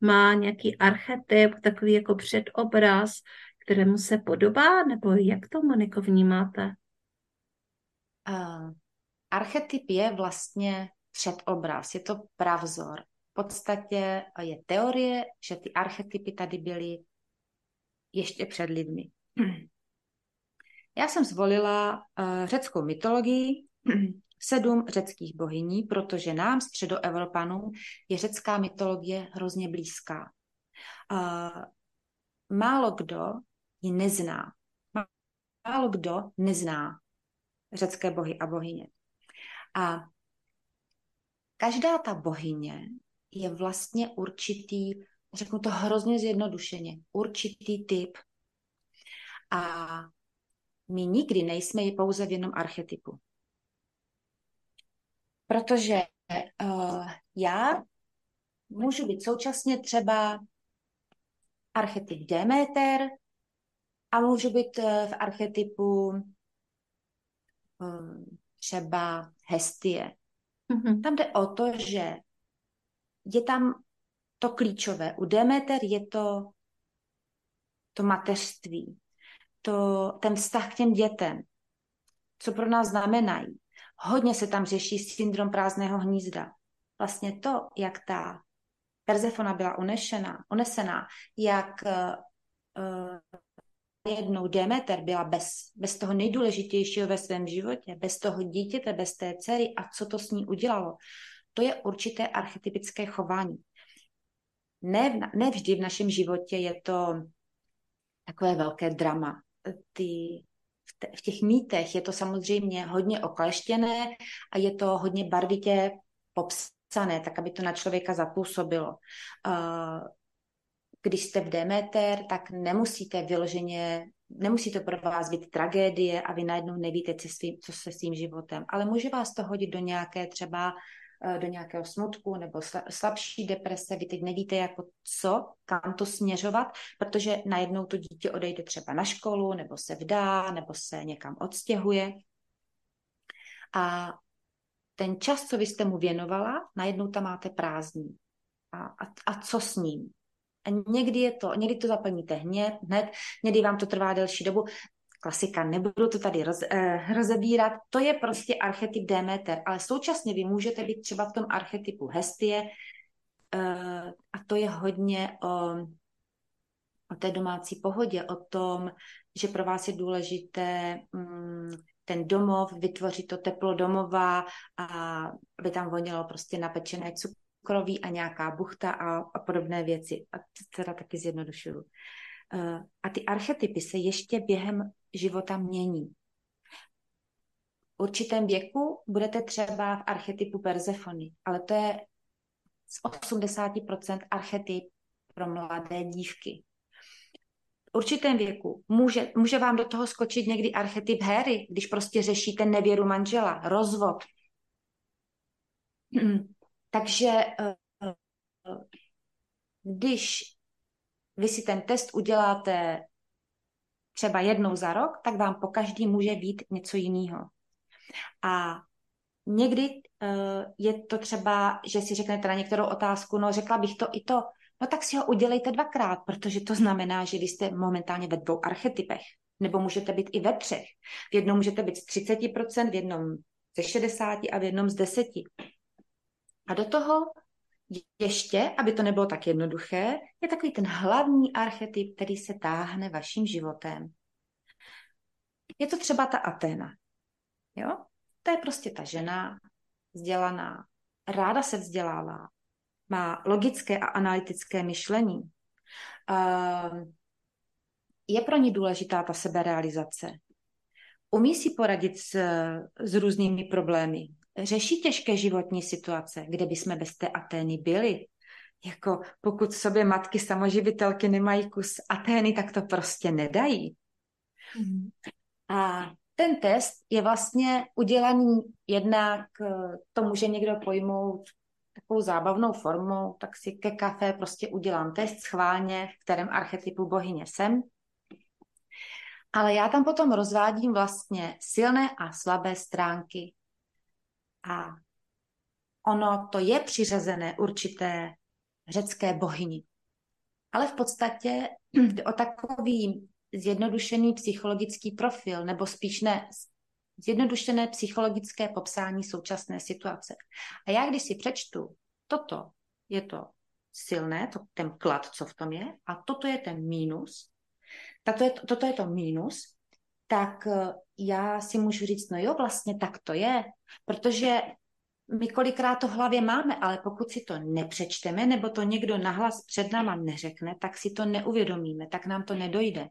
má nějaký archetyp, takový jako předobraz, kterému se podobá, nebo jak to, Moniko, vnímáte? Uh, archetyp je vlastně předobraz, je to pravzor. V podstatě je teorie, že ty archetypy tady byly ještě před lidmi. Já jsem zvolila uh, řeckou mytologii, sedm řeckých bohyní, protože nám, středoevropanům, je řecká mytologie hrozně blízká. Uh, málo kdo ji nezná. Málo kdo nezná řecké bohy a bohyně. A každá ta bohyně je vlastně určitý, řeknu to hrozně zjednodušeně, určitý typ. A my nikdy nejsme pouze v jednom archetypu. Protože uh, já můžu být současně třeba archetyp Demeter a můžu být uh, v archetypu um, třeba Hestie. Mm-hmm. Tam jde o to, že je tam to klíčové. U Demeter je to to mateřství, to, ten vztah k těm dětem, co pro nás znamenají. Hodně se tam řeší syndrom prázdného hnízda. Vlastně to, jak ta Persefona byla unešená, unesená, jak uh, jednou Demeter byla bez, bez toho nejdůležitějšího ve svém životě, bez toho dítěte, bez té dcery a co to s ní udělalo. To je určité archetypické chování. Ne, ne vždy v našem životě je to takové velké drama. Ty v těch mýtech je to samozřejmě hodně okleštěné a je to hodně barvitě popsané, tak aby to na člověka zapůsobilo. Když jste v Demeter, tak nemusíte vyloženě, nemusí to pro vás být tragédie a vy najednou nevíte, co, co se svým životem, ale může vás to hodit do nějaké třeba do nějakého smutku nebo slabší deprese, vy teď nevíte jako co, kam to směřovat, protože najednou to dítě odejde třeba na školu, nebo se vdá, nebo se někam odstěhuje. A ten čas, co vy jste mu věnovala, najednou tam máte prázdný. A, a, a co s ním? A někdy je to, někdy to zaplníte hned, hned, někdy vám to trvá delší dobu klasika, nebudu to tady roz, eh, rozebírat, to je prostě archetyp Demeter, ale současně vy můžete být třeba v tom archetypu Hestie eh, a to je hodně o, o té domácí pohodě, o tom, že pro vás je důležité mm, ten domov, vytvořit to teplo domova, a aby tam vonilo prostě napečené cukroví a nějaká buchta a, a podobné věci. A to teda taky zjednodušuju. Eh, a ty archetypy se ještě během života mění. V určitém věku budete třeba v archetypu Persefony, ale to je z 80% archetyp pro mladé dívky. V určitém věku může, může vám do toho skočit někdy archetyp Harry, když prostě řešíte nevěru manžela, rozvod. Takže eh, když vy si ten test uděláte třeba jednou za rok, tak vám po každý může být něco jiného. A někdy uh, je to třeba, že si řeknete na některou otázku, no řekla bych to i to, no tak si ho udělejte dvakrát, protože to znamená, že vy jste momentálně ve dvou archetypech. Nebo můžete být i ve třech. V jednom můžete být z 30%, v jednom ze 60 a v jednom z 10. A do toho ještě, aby to nebylo tak jednoduché, je takový ten hlavní archetyp, který se táhne vaším životem. Je to třeba ta Aténa. Jo? To je prostě ta žena, vzdělaná, ráda se vzdělává, má logické a analytické myšlení. Ehm, je pro ní důležitá ta seberealizace. Umí si poradit s, s různými problémy řeší těžké životní situace, kde bychom bez té Atény byli. Jako pokud sobě matky samoživitelky nemají kus Atény, tak to prostě nedají. Mm. A ten test je vlastně udělaný jednak, eh, to může někdo pojmout takovou zábavnou formou, tak si ke kafe prostě udělám test schválně, v kterém archetypu bohyně jsem. Ale já tam potom rozvádím vlastně silné a slabé stránky a ono to je přiřazené určité řecké bohyni. Ale v podstatě o takový zjednodušený psychologický profil, nebo spíš ne, zjednodušené psychologické popsání současné situace. A já, když si přečtu toto, je to silné, to, ten klad, co v tom je, a toto je ten mínus, tato je, toto je to mínus, tak eh, já si můžu říct, no jo, vlastně tak to je, protože my kolikrát to v hlavě máme, ale pokud si to nepřečteme, nebo to někdo nahlas před náma neřekne, tak si to neuvědomíme, tak nám to nedojde.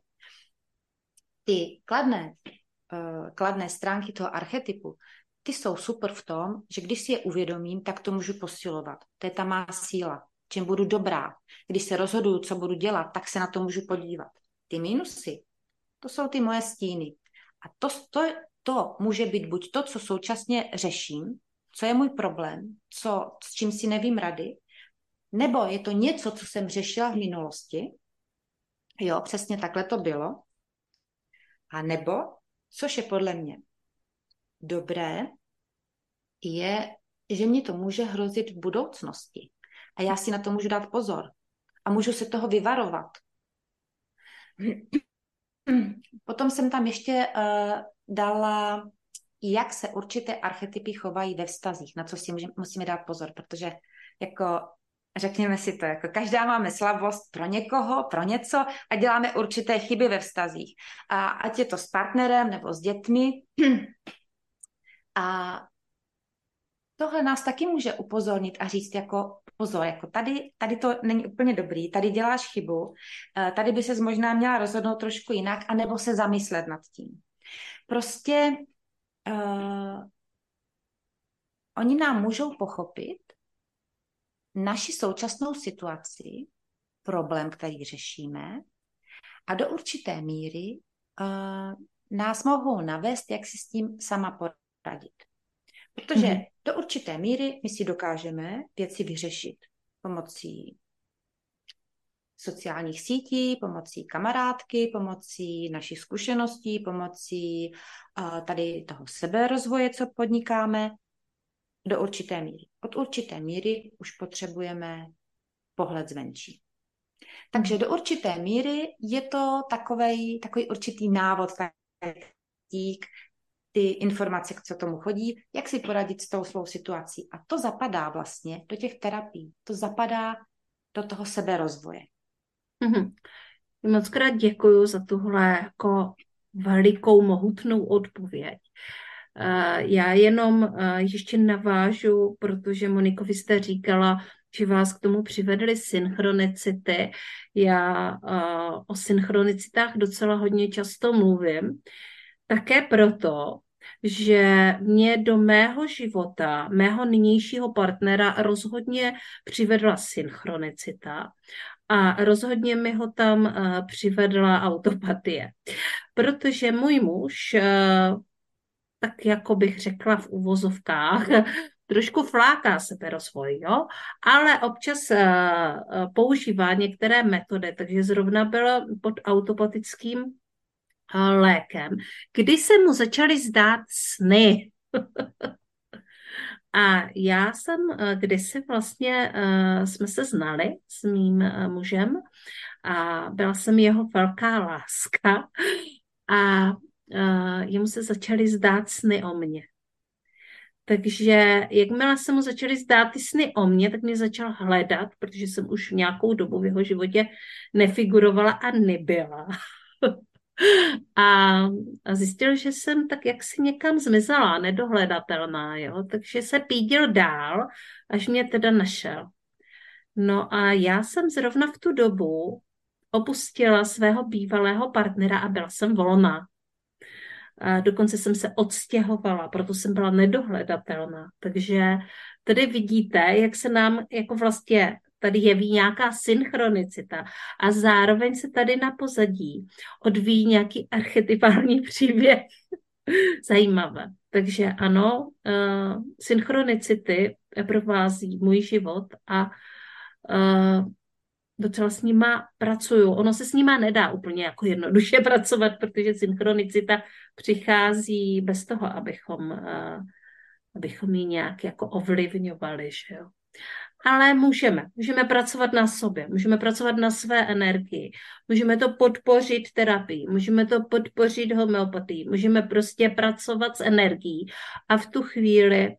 Ty kladné, uh, kladné stránky toho archetypu, ty jsou super v tom, že když si je uvědomím, tak to můžu posilovat. To je ta má síla. Čím budu dobrá. Když se rozhoduju, co budu dělat, tak se na to můžu podívat. Ty minusy, to jsou ty moje stíny. A to, to, to může být buď to, co současně řeším, co je můj problém, co, s čím si nevím rady, nebo je to něco, co jsem řešila v minulosti, jo, přesně takhle to bylo, a nebo, což je podle mě dobré, je, že mě to může hrozit v budoucnosti. A já si na to můžu dát pozor. A můžu se toho vyvarovat. Potom jsem tam ještě uh, dala, jak se určité archetypy chovají ve vztazích, na co si můžeme, musíme dát pozor, protože jako řekněme si to, jako každá máme slabost pro někoho, pro něco a děláme určité chyby ve vztazích. A ať je to s partnerem nebo s dětmi. A tohle nás taky může upozornit a říct jako pozor, jako tady, tady to není úplně dobrý, tady děláš chybu, eh, tady by se možná měla rozhodnout trošku jinak, anebo se zamyslet nad tím. Prostě uh, oni nám můžou pochopit naši současnou situaci, problém, který řešíme, a do určité míry uh, nás mohou navést, jak si s tím sama poradit. Protože mm-hmm. do určité míry my si dokážeme věci vyřešit pomocí sociálních sítí, pomocí kamarádky, pomocí našich zkušeností, pomocí uh, tady toho seberozvoje, co podnikáme, do určité míry. Od určité míry už potřebujeme pohled zvenčí. Takže do určité míry je to takový, takový určitý návod, tík, ty informace, co tomu chodí, jak si poradit s tou svou situací. A to zapadá vlastně do těch terapií. To zapadá do toho seberozvoje. Mm-hmm. Moc krát děkuji za tuhle jako velikou, mohutnou odpověď. Já jenom ještě navážu, protože Moniko, vy jste říkala, že vás k tomu přivedly synchronicity. Já o synchronicitách docela hodně často mluvím. Také proto, že mě do mého života, mého nynějšího partnera rozhodně přivedla synchronicita a rozhodně mi ho tam uh, přivedla autopatie. Protože můj muž, uh, tak jako bych řekla v uvozovkách, trošku fláká seberozvoj, jo, ale občas uh, používá některé metody, takže zrovna byl pod autopatickým lékem, kdy se mu začaly zdát sny. A já jsem eh, kdysi vlastně, uh, jsme se znali s mým uh, mužem a byla jsem jeho velká láska a jemu se začaly zdát sny o mně. Takže jakmile se mu začaly zdát ty sny o mně, tak mě začal hledat, protože jsem už nějakou dobu v jeho životě nefigurovala a nebyla. A, zjistil, že jsem tak jaksi někam zmizela, nedohledatelná, jo? takže se pídil dál, až mě teda našel. No a já jsem zrovna v tu dobu opustila svého bývalého partnera a byla jsem volná. A dokonce jsem se odstěhovala, proto jsem byla nedohledatelná. Takže tady vidíte, jak se nám jako vlastně tady jeví nějaká synchronicita a zároveň se tady na pozadí odvíjí nějaký archetypální příběh. Zajímavé. Takže ano, uh, synchronicity provází můj život a uh, docela s nima pracuju. Ono se s nima nedá úplně jako jednoduše pracovat, protože synchronicita přichází bez toho, abychom, uh, abychom ji nějak jako ovlivňovali. Že jo? Ale můžeme. Můžeme pracovat na sobě, můžeme pracovat na své energii, můžeme to podpořit terapii, můžeme to podpořit homeopatii, můžeme prostě pracovat s energií a v tu chvíli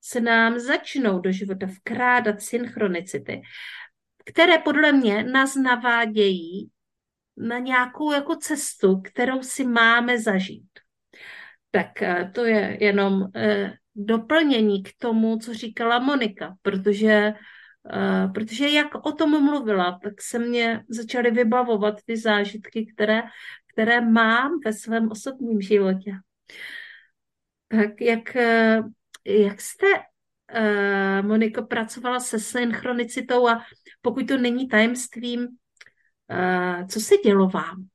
se nám začnou do života vkrádat synchronicity, které podle mě nás navádějí na nějakou jako cestu, kterou si máme zažít. Tak eh, to je jenom eh, doplnění k tomu, co říkala Monika, protože, uh, protože jak o tom mluvila, tak se mě začaly vybavovat ty zážitky, které, které mám ve svém osobním životě. Tak jak, uh, jak jste, uh, Moniko, pracovala se synchronicitou a pokud to není tajemstvím, co se dělo vám?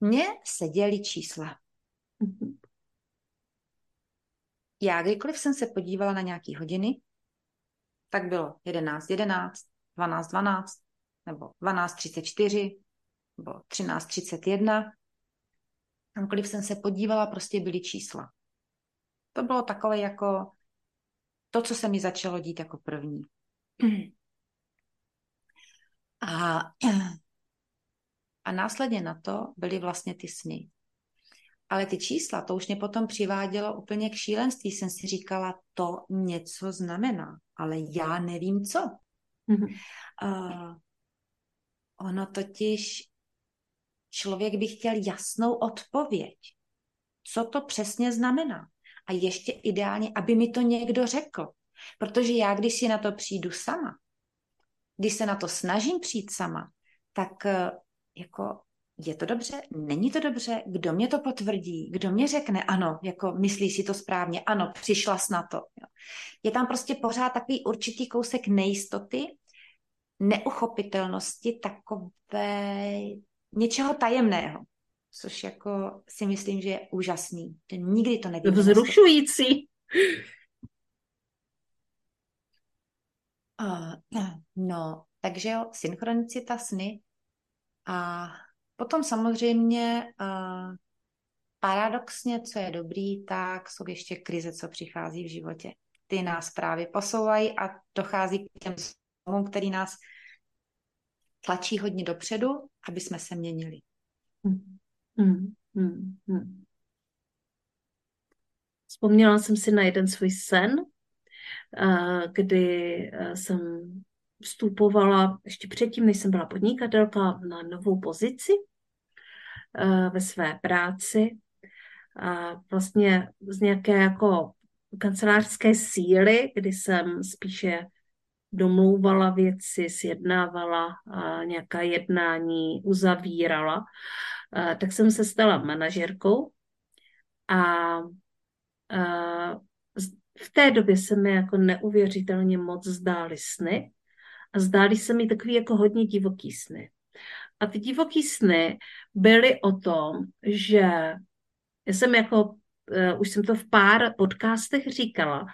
Mně se dělí čísla. Mhm. Já, kdykoliv jsem se podívala na nějaké hodiny, tak bylo 11, 11, 12, 12, nebo 12, 34, nebo 13, 31. Kamkoliv jsem se podívala, prostě byly čísla. To bylo takové jako to, co se mi začalo dít jako první. A, a následně na to byly vlastně ty sny. Ale ty čísla, to už mě potom přivádělo úplně k šílenství. Jsem si říkala, to něco znamená, ale já nevím co. Mm-hmm. Uh, ono totiž, člověk by chtěl jasnou odpověď. Co to přesně znamená? A ještě ideálně, aby mi to někdo řekl. Protože já, když si na to přijdu sama, když se na to snažím přijít sama, tak eh, jako je to dobře, není to dobře, kdo mě to potvrdí, kdo mě řekne, ano, jako myslí si to správně, ano, přišla s na to. Jo. Je tam prostě pořád takový určitý kousek nejistoty, neuchopitelnosti, takové něčeho tajemného, což jako si myslím, že je úžasný. Nikdy to nevím. Vzrušující. Uh, no, takže jo, synchronicita sny a Potom samozřejmě uh, paradoxně, co je dobrý, tak jsou ještě krize, co přichází v životě. Ty nás právě posouvají a dochází k těm slovům, který nás tlačí hodně dopředu, aby jsme se měnili. Hmm. Hmm. Hmm. Hmm. Vzpomněla jsem si na jeden svůj sen, kdy jsem vstupovala ještě předtím, než jsem byla podnikatelka, na novou pozici uh, ve své práci. A vlastně z nějaké jako kancelářské síly, kdy jsem spíše domlouvala věci, sjednávala nějaká jednání, uzavírala, a, tak jsem se stala manažerkou a, a v té době se mi jako neuvěřitelně moc zdály sny a zdály se mi takový jako hodně divoký sny. A ty divoký sny byly o tom, že já jsem jako, uh, už jsem to v pár podcastech říkala,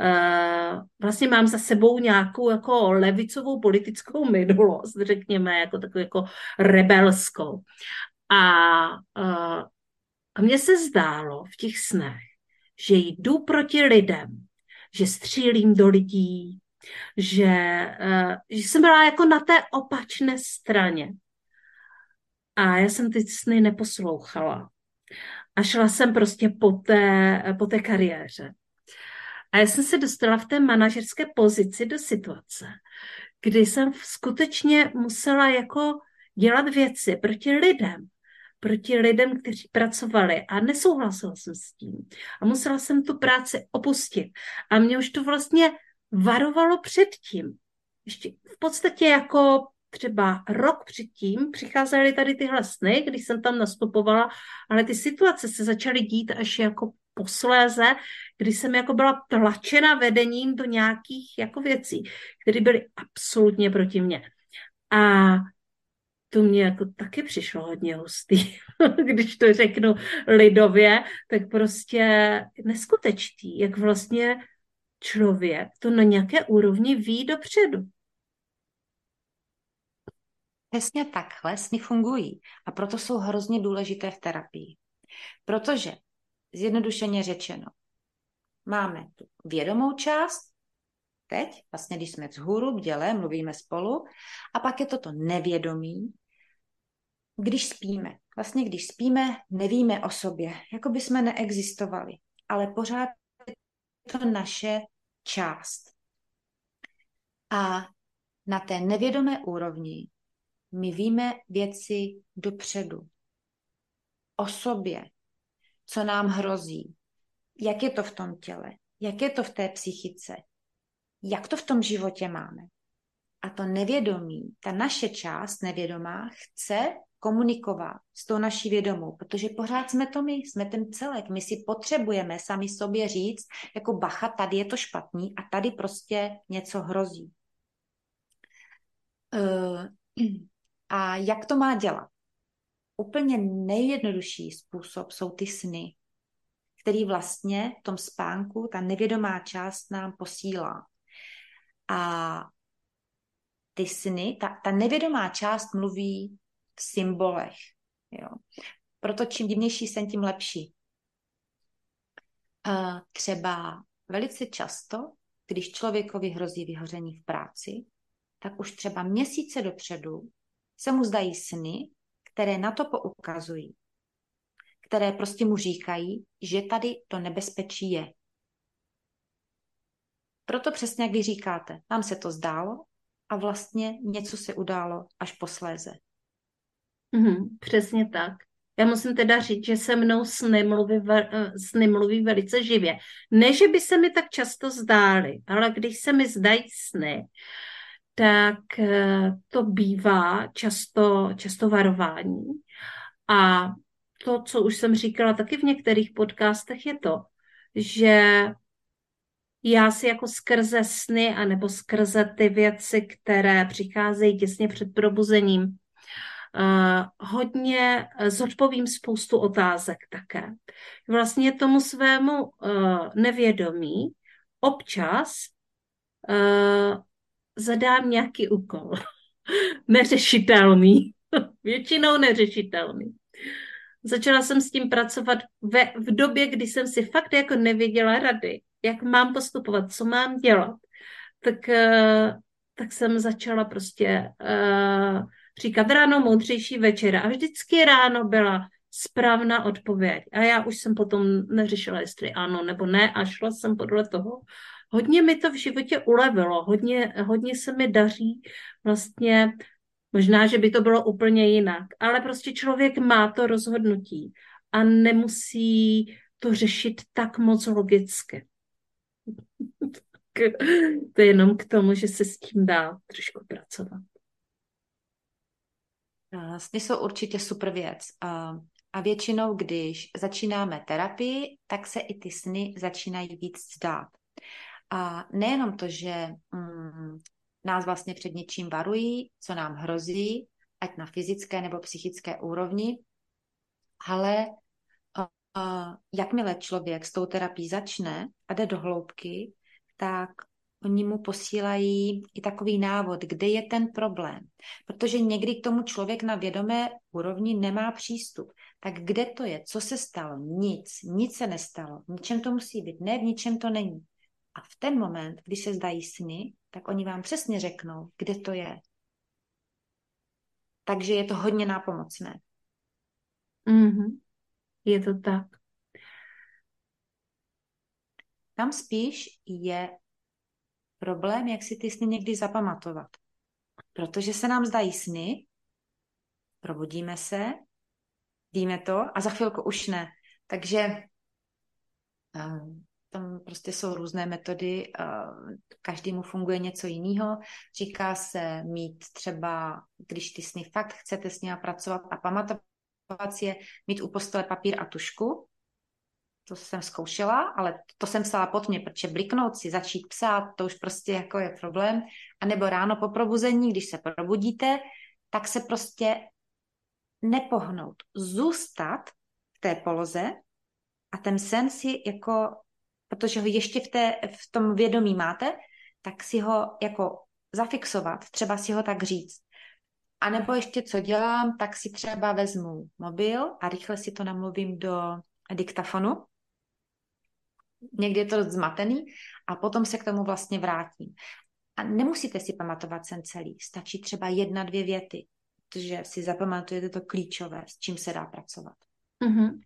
Uh, vlastně mám za sebou nějakou jako levicovou politickou minulost, řekněme, jako takovou jako rebelskou. A, uh, a mně se zdálo v těch snech, že jdu proti lidem, že střílím do lidí, že, uh, že jsem byla jako na té opačné straně. A já jsem ty sny neposlouchala. A šla jsem prostě po té, po té kariéře. A já jsem se dostala v té manažerské pozici do situace, kdy jsem skutečně musela jako dělat věci proti lidem, proti lidem, kteří pracovali a nesouhlasila jsem s tím. A musela jsem tu práci opustit. A mě už to vlastně varovalo před tím. Ještě v podstatě jako třeba rok předtím přicházely tady tyhle sny, když jsem tam nastupovala, ale ty situace se začaly dít až jako posléze, kdy jsem jako byla tlačena vedením do nějakých jako věcí, které byly absolutně proti mně. A to mě jako taky přišlo hodně hustý, když to řeknu lidově, tak prostě neskutečný, jak vlastně člověk to na nějaké úrovni ví dopředu. Přesně takhle sny fungují a proto jsou hrozně důležité v terapii. Protože, zjednodušeně řečeno, máme tu vědomou část, teď, vlastně když jsme vzhůru, bděle, mluvíme spolu, a pak je toto nevědomí, když spíme. Vlastně když spíme, nevíme o sobě, jako by jsme neexistovali, ale pořád je to naše část. A na té nevědomé úrovni my víme věci dopředu. O sobě, co nám hrozí, jak je to v tom těle, jak je to v té psychice, jak to v tom životě máme. A to nevědomí, ta naše část nevědomá chce komunikovat s tou naší vědomou, protože pořád jsme to my, jsme ten celek. My si potřebujeme sami sobě říct, jako bacha, tady je to špatný a tady prostě něco hrozí. A jak to má dělat? Úplně nejjednodušší způsob jsou ty sny, který vlastně v tom spánku ta nevědomá část nám posílá. A ty sny, ta, ta nevědomá část mluví v symbolech. Jo. Proto čím divnější sen, tím lepší. Uh, třeba velice často, když člověkovi hrozí vyhoření v práci, tak už třeba měsíce dopředu se mu zdají sny, které na to poukazují, které prostě mu říkají, že tady to nebezpečí je. Proto přesně, jak vy říkáte, nám se to zdálo a vlastně něco se událo až posléze. Mm, přesně tak. Já musím teda říct, že se mnou sny mluví, eh, sny mluví velice živě. Ne, že by se mi tak často zdály, ale když se mi zdají sny, tak eh, to bývá často, často varování. A to, co už jsem říkala taky v některých podcastech, je to, že já si jako skrze sny anebo skrze ty věci, které přicházejí těsně před probuzením, hodně zodpovím spoustu otázek také. Vlastně tomu svému uh, nevědomí občas zadám nějaký úkol. neřešitelný. Většinou neřešitelný. Začala jsem s tím pracovat ve, v době, kdy jsem si fakt jako nevěděla rady, jak mám postupovat, co mám dělat. Tak, tak jsem začala prostě uh, říkat ráno moudřejší večera. A vždycky ráno byla správná odpověď. A já už jsem potom neřešila, jestli ano nebo ne, a šla jsem podle toho hodně mi to v životě ulevilo, hodně, hodně se mi daří vlastně, možná, že by to bylo úplně jinak, ale prostě člověk má to rozhodnutí a nemusí to řešit tak moc logicky. to je jenom k tomu, že se s tím dá trošku pracovat. Sny jsou určitě super věc. A většinou, když začínáme terapii, tak se i ty sny začínají víc zdát. A nejenom to, že mm, nás vlastně před něčím varují, co nám hrozí, ať na fyzické nebo psychické úrovni, ale uh, jakmile člověk s tou terapií začne a jde do hloubky, tak oni mu posílají i takový návod, kde je ten problém. Protože někdy k tomu člověk na vědomé úrovni nemá přístup. Tak kde to je? Co se stalo? Nic. Nic se nestalo. V ničem to musí být. Ne, v ničem to není. A v ten moment, když se zdají sny, tak oni vám přesně řeknou, kde to je. Takže je to hodně nápomocné. Mm-hmm. Je to tak. Tam spíš je problém, jak si ty sny někdy zapamatovat. Protože se nám zdají sny, probudíme se, víme to a za chvilku už ne. Takže um, tam prostě jsou různé metody, uh, každému funguje něco jiného. Říká se mít třeba, když ty sny fakt chcete s nimi pracovat a pamatovat je, mít u postele papír a tušku, to jsem zkoušela, ale to jsem psala pod mě, protože bliknout si, začít psát, to už prostě jako je problém. A nebo ráno po probuzení, když se probudíte, tak se prostě nepohnout, zůstat v té poloze a ten sen si jako, protože ho ještě v, té, v tom vědomí máte, tak si ho jako zafixovat, třeba si ho tak říct. A nebo ještě co dělám, tak si třeba vezmu mobil a rychle si to namluvím do diktafonu někdy je to dost zmatený a potom se k tomu vlastně vrátím. A nemusíte si pamatovat sen celý, stačí třeba jedna, dvě věty, protože si zapamatujete to klíčové, s čím se dá pracovat. Mm-hmm.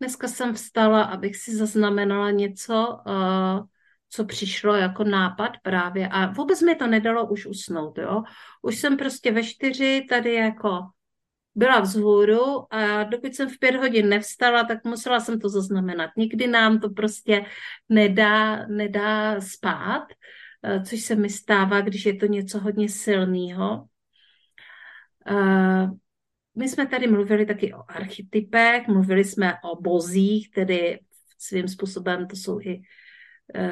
Dneska jsem vstala, abych si zaznamenala něco, uh, co přišlo jako nápad právě a vůbec mi to nedalo už usnout, jo. Už jsem prostě ve čtyři tady jako byla vzhůru a dokud jsem v pět hodin nevstala, tak musela jsem to zaznamenat. Nikdy nám to prostě nedá, nedá spát, eh, což se mi stává, když je to něco hodně silného. Eh, my jsme tady mluvili taky o archetypech, mluvili jsme o bozích, tedy svým způsobem to jsou i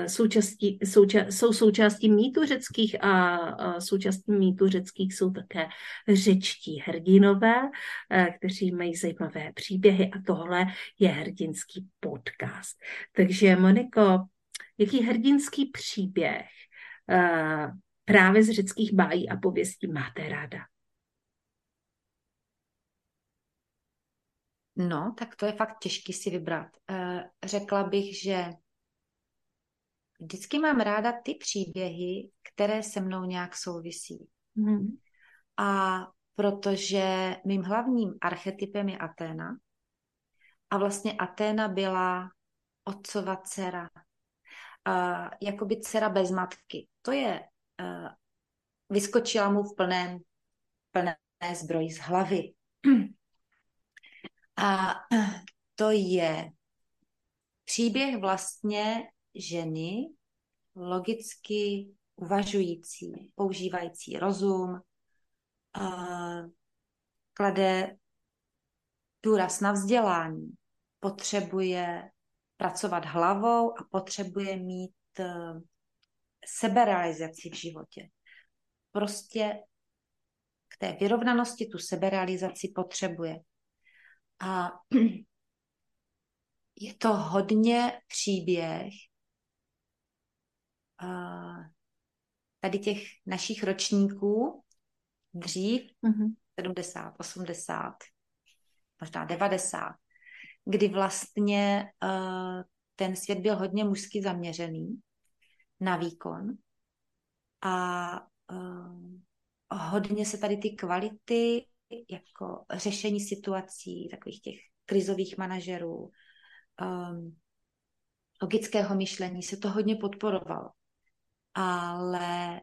součástí, souča, jsou součástí mýtu řeckých a, a součástí mýtu řeckých jsou také řečtí hrdinové, eh, kteří mají zajímavé příběhy a tohle je hrdinský podcast. Takže Moniko, jaký hrdinský příběh eh, právě z řeckých bájí a pověstí máte ráda? No, tak to je fakt těžký si vybrat. Řekla bych, že vždycky mám ráda ty příběhy, které se mnou nějak souvisí. Mm. A protože mým hlavním archetypem je Aténa. A vlastně Aténa byla otcova dcera. Uh, jakoby dcera bez matky. To je, uh, vyskočila mu v plném, plné zbroji z hlavy. A to je příběh vlastně ženy logicky uvažující, používající rozum, klade důraz na vzdělání, potřebuje pracovat hlavou a potřebuje mít e, seberealizaci v životě. Prostě k té vyrovnanosti tu seberealizaci potřebuje. A je to hodně příběh tady těch našich ročníků dřív, mm-hmm. 70, 80, možná 90, kdy vlastně uh, ten svět byl hodně mužsky zaměřený na výkon a uh, hodně se tady ty kvality jako řešení situací, takových těch krizových manažerů, um, logického myšlení se to hodně podporovalo. Ale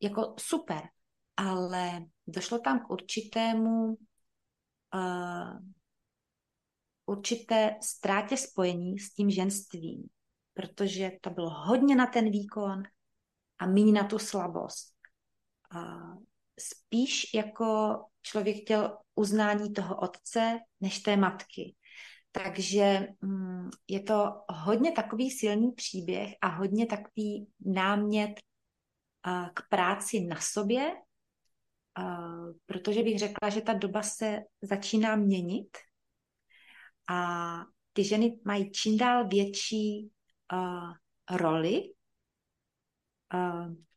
jako super, ale došlo tam k určitému uh, určité ztrátě spojení s tím ženstvím, protože to bylo hodně na ten výkon a méně na tu slabost. Uh, spíš jako člověk chtěl uznání toho otce než té matky. Takže mm, je to hodně takový silný příběh a hodně takový námět k práci na sobě, protože bych řekla, že ta doba se začíná měnit a ty ženy mají čím dál větší roli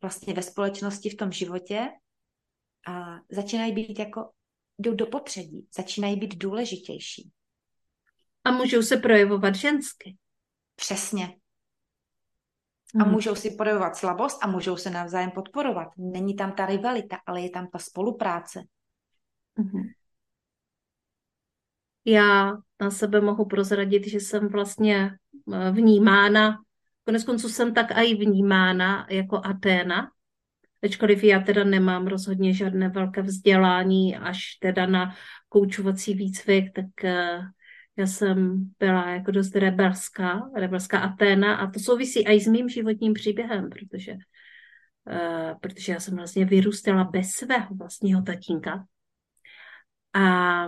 vlastně ve společnosti, v tom životě a začínají být jako, jdou do popředí, začínají být důležitější. A můžou se projevovat žensky. Přesně. A hmm. můžou si projevovat slabost a můžou se navzájem podporovat. Není tam ta rivalita, ale je tam ta spolupráce. Hmm. Já na sebe mohu prozradit, že jsem vlastně eh, vnímána, konec konců jsem tak i vnímána jako Aténa, ačkoliv já teda nemám rozhodně žádné velké vzdělání, až teda na koučovací výcvik, tak eh, já jsem byla jako dost rebelská, rebelská Aténa a to souvisí i s mým životním příběhem, protože, uh, protože já jsem vlastně vyrůstala bez svého vlastního tatínka. A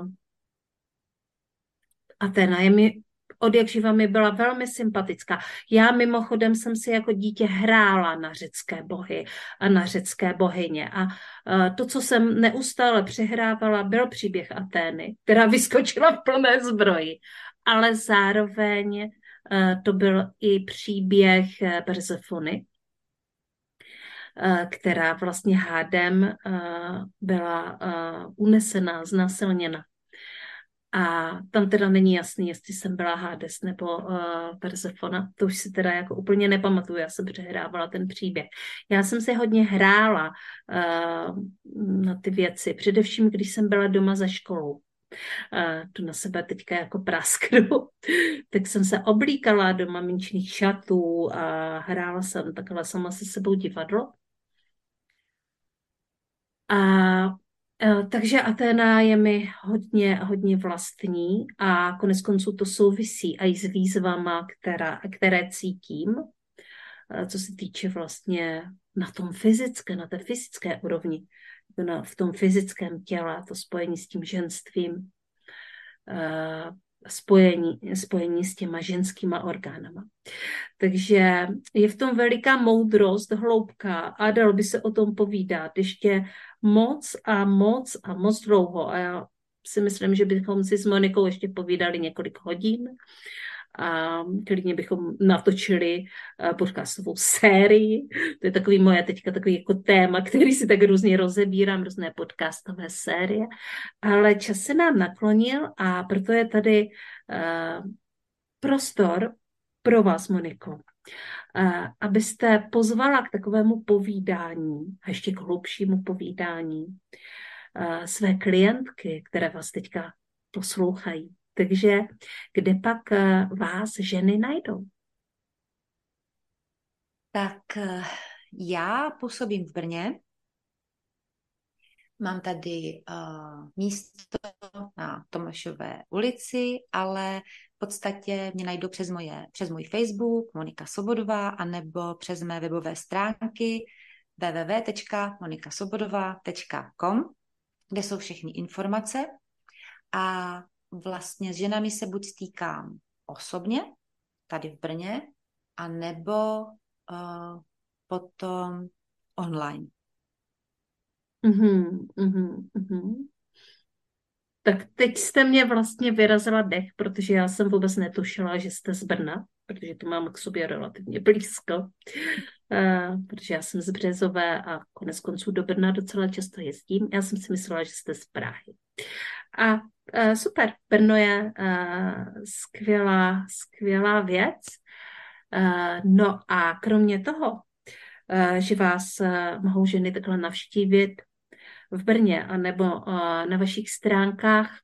Aténa je mi od jak živa mi byla velmi sympatická. Já mimochodem jsem si jako dítě hrála na řecké bohy a na řecké bohyně a to, co jsem neustále přehrávala, byl příběh Atény, která vyskočila v plné zbroji, ale zároveň to byl i příběh e, Persefony, která vlastně hádem byla unesena, znasilněna. A tam teda není jasný, jestli jsem byla Hades nebo uh, Persefona. To už si teda jako úplně nepamatuju, já jsem přehrávala ten příběh. Já jsem se hodně hrála uh, na ty věci, především když jsem byla doma za školou. Uh, tu na sebe teďka jako prasknu, tak jsem se oblíkala do maminčných šatů a hrála jsem takhle sama se sebou divadlo. A takže Aténa je mi hodně, hodně vlastní a konec konců to souvisí i s výzvama, která, které cítím, eh, co se týče vlastně na tom fyzické, na té fyzické úrovni, v tom fyzickém těle, to spojení s tím ženstvím, eh, spojení, spojení s těma ženskýma orgánama. Takže je v tom veliká moudrost, hloubka a dalo by se o tom povídat ještě moc a moc a moc dlouho. A já si myslím, že bychom si s Monikou ještě povídali několik hodin a klidně bychom natočili eh, podcastovou sérii. To je takový moje teďka takový jako téma, který si tak různě rozebírám, různé podcastové série. Ale čas se nám naklonil a proto je tady uh, prostor pro vás, Moniko, uh, abyste pozvala k takovému povídání, a ještě k hlubšímu povídání, své klientky, které vás teďka poslouchají. Takže kde pak eh, vás ženy najdou? Tak eh, já působím v Brně. Mám tady uh, místo na Tomášové ulici, ale v podstatě mě najdou přes, moje, přes můj Facebook Monika Sobodová, anebo přes mé webové stránky www.monikasobodová.com, kde jsou všechny informace. A vlastně s ženami se buď stýkám osobně, tady v Brně, a nebo uh, potom online. Mm-hmm, mm-hmm. Tak teď jste mě vlastně vyrazila dech, protože já jsem vůbec netušila, že jste z Brna, protože to mám k sobě relativně blízko, uh, protože já jsem z Březové a konec konců do Brna docela často jezdím. Já jsem si myslela, že jste z Prahy. A uh, super, Brno je uh, skvělá, skvělá věc. Uh, no a kromě toho, uh, že vás uh, mohou ženy takhle navštívit v Brně, anebo uh, na vašich stránkách,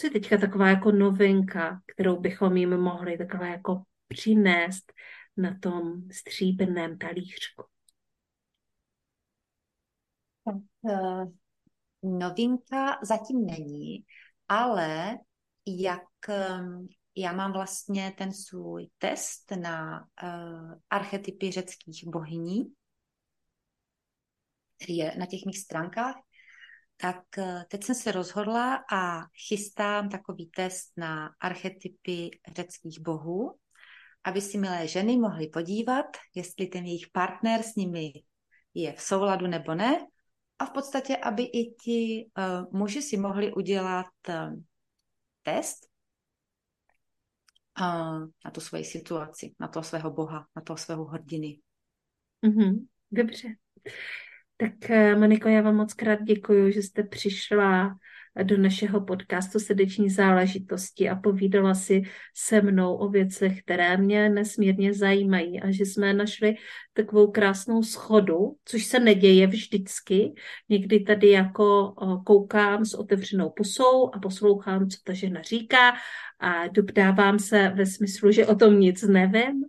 Co je teďka taková jako novinka, kterou bychom jim mohli takhle jako přinést na tom stříbrném talířku? Tak, novinka zatím není, ale jak um, já mám vlastně ten svůj test na uh, archetypy řeckých bohyní, který je na těch mých stránkách, tak uh, teď jsem se rozhodla a chystám takový test na archetypy řeckých bohů, aby si milé ženy mohly podívat, jestli ten jejich partner s nimi je v souladu nebo ne. A v podstatě, aby i ti uh, muži si mohli udělat uh, test uh, na tu svoji situaci, na toho svého boha, na toho svého hrdiny. Mm-hmm. Dobře. Tak Moniko, já vám moc krát děkuji, že jste přišla do našeho podcastu Srdeční záležitosti a povídala si se mnou o věcech, které mě nesmírně zajímají a že jsme našli takovou krásnou schodu, což se neděje vždycky. Někdy tady jako koukám s otevřenou pusou a poslouchám, co ta žena říká a dopdávám se ve smyslu, že o tom nic nevím,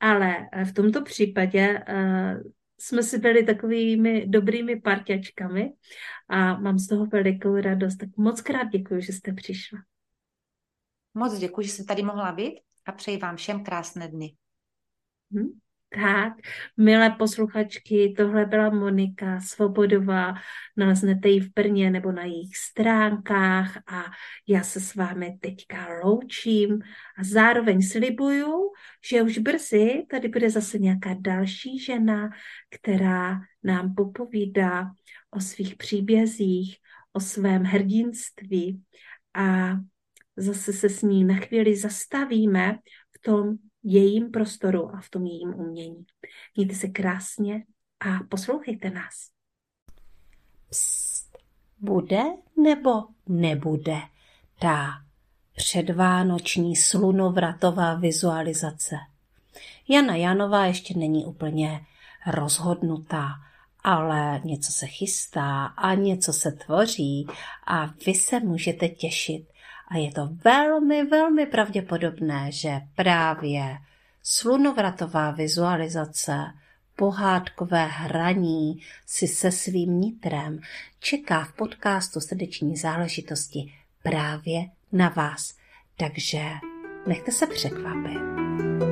ale v tomto případě eh, jsme si byli takovými dobrými parťačkami a mám z toho velikou radost. Tak moc krát děkuji, že jste přišla. Moc děkuji, že jsem tady mohla být a přeji vám všem krásné dny. Hmm. Tak, milé posluchačky, tohle byla Monika Svobodová, naleznete ji v Brně nebo na jejich stránkách a já se s vámi teďka loučím. A zároveň slibuju, že už brzy tady bude zase nějaká další žena, která nám popovídá o svých příbězích, o svém hrdinství. A zase se s ní na chvíli zastavíme v tom jejím prostoru a v tom jejím umění. Mějte se krásně a poslouchejte nás. Psst, bude nebo nebude ta předvánoční slunovratová vizualizace? Jana Janová ještě není úplně rozhodnutá, ale něco se chystá a něco se tvoří a vy se můžete těšit a je to velmi, velmi pravděpodobné, že právě slunovratová vizualizace, pohádkové hraní si se svým nitrem čeká v podcastu Srdeční záležitosti právě na vás. Takže nechte se překvapit.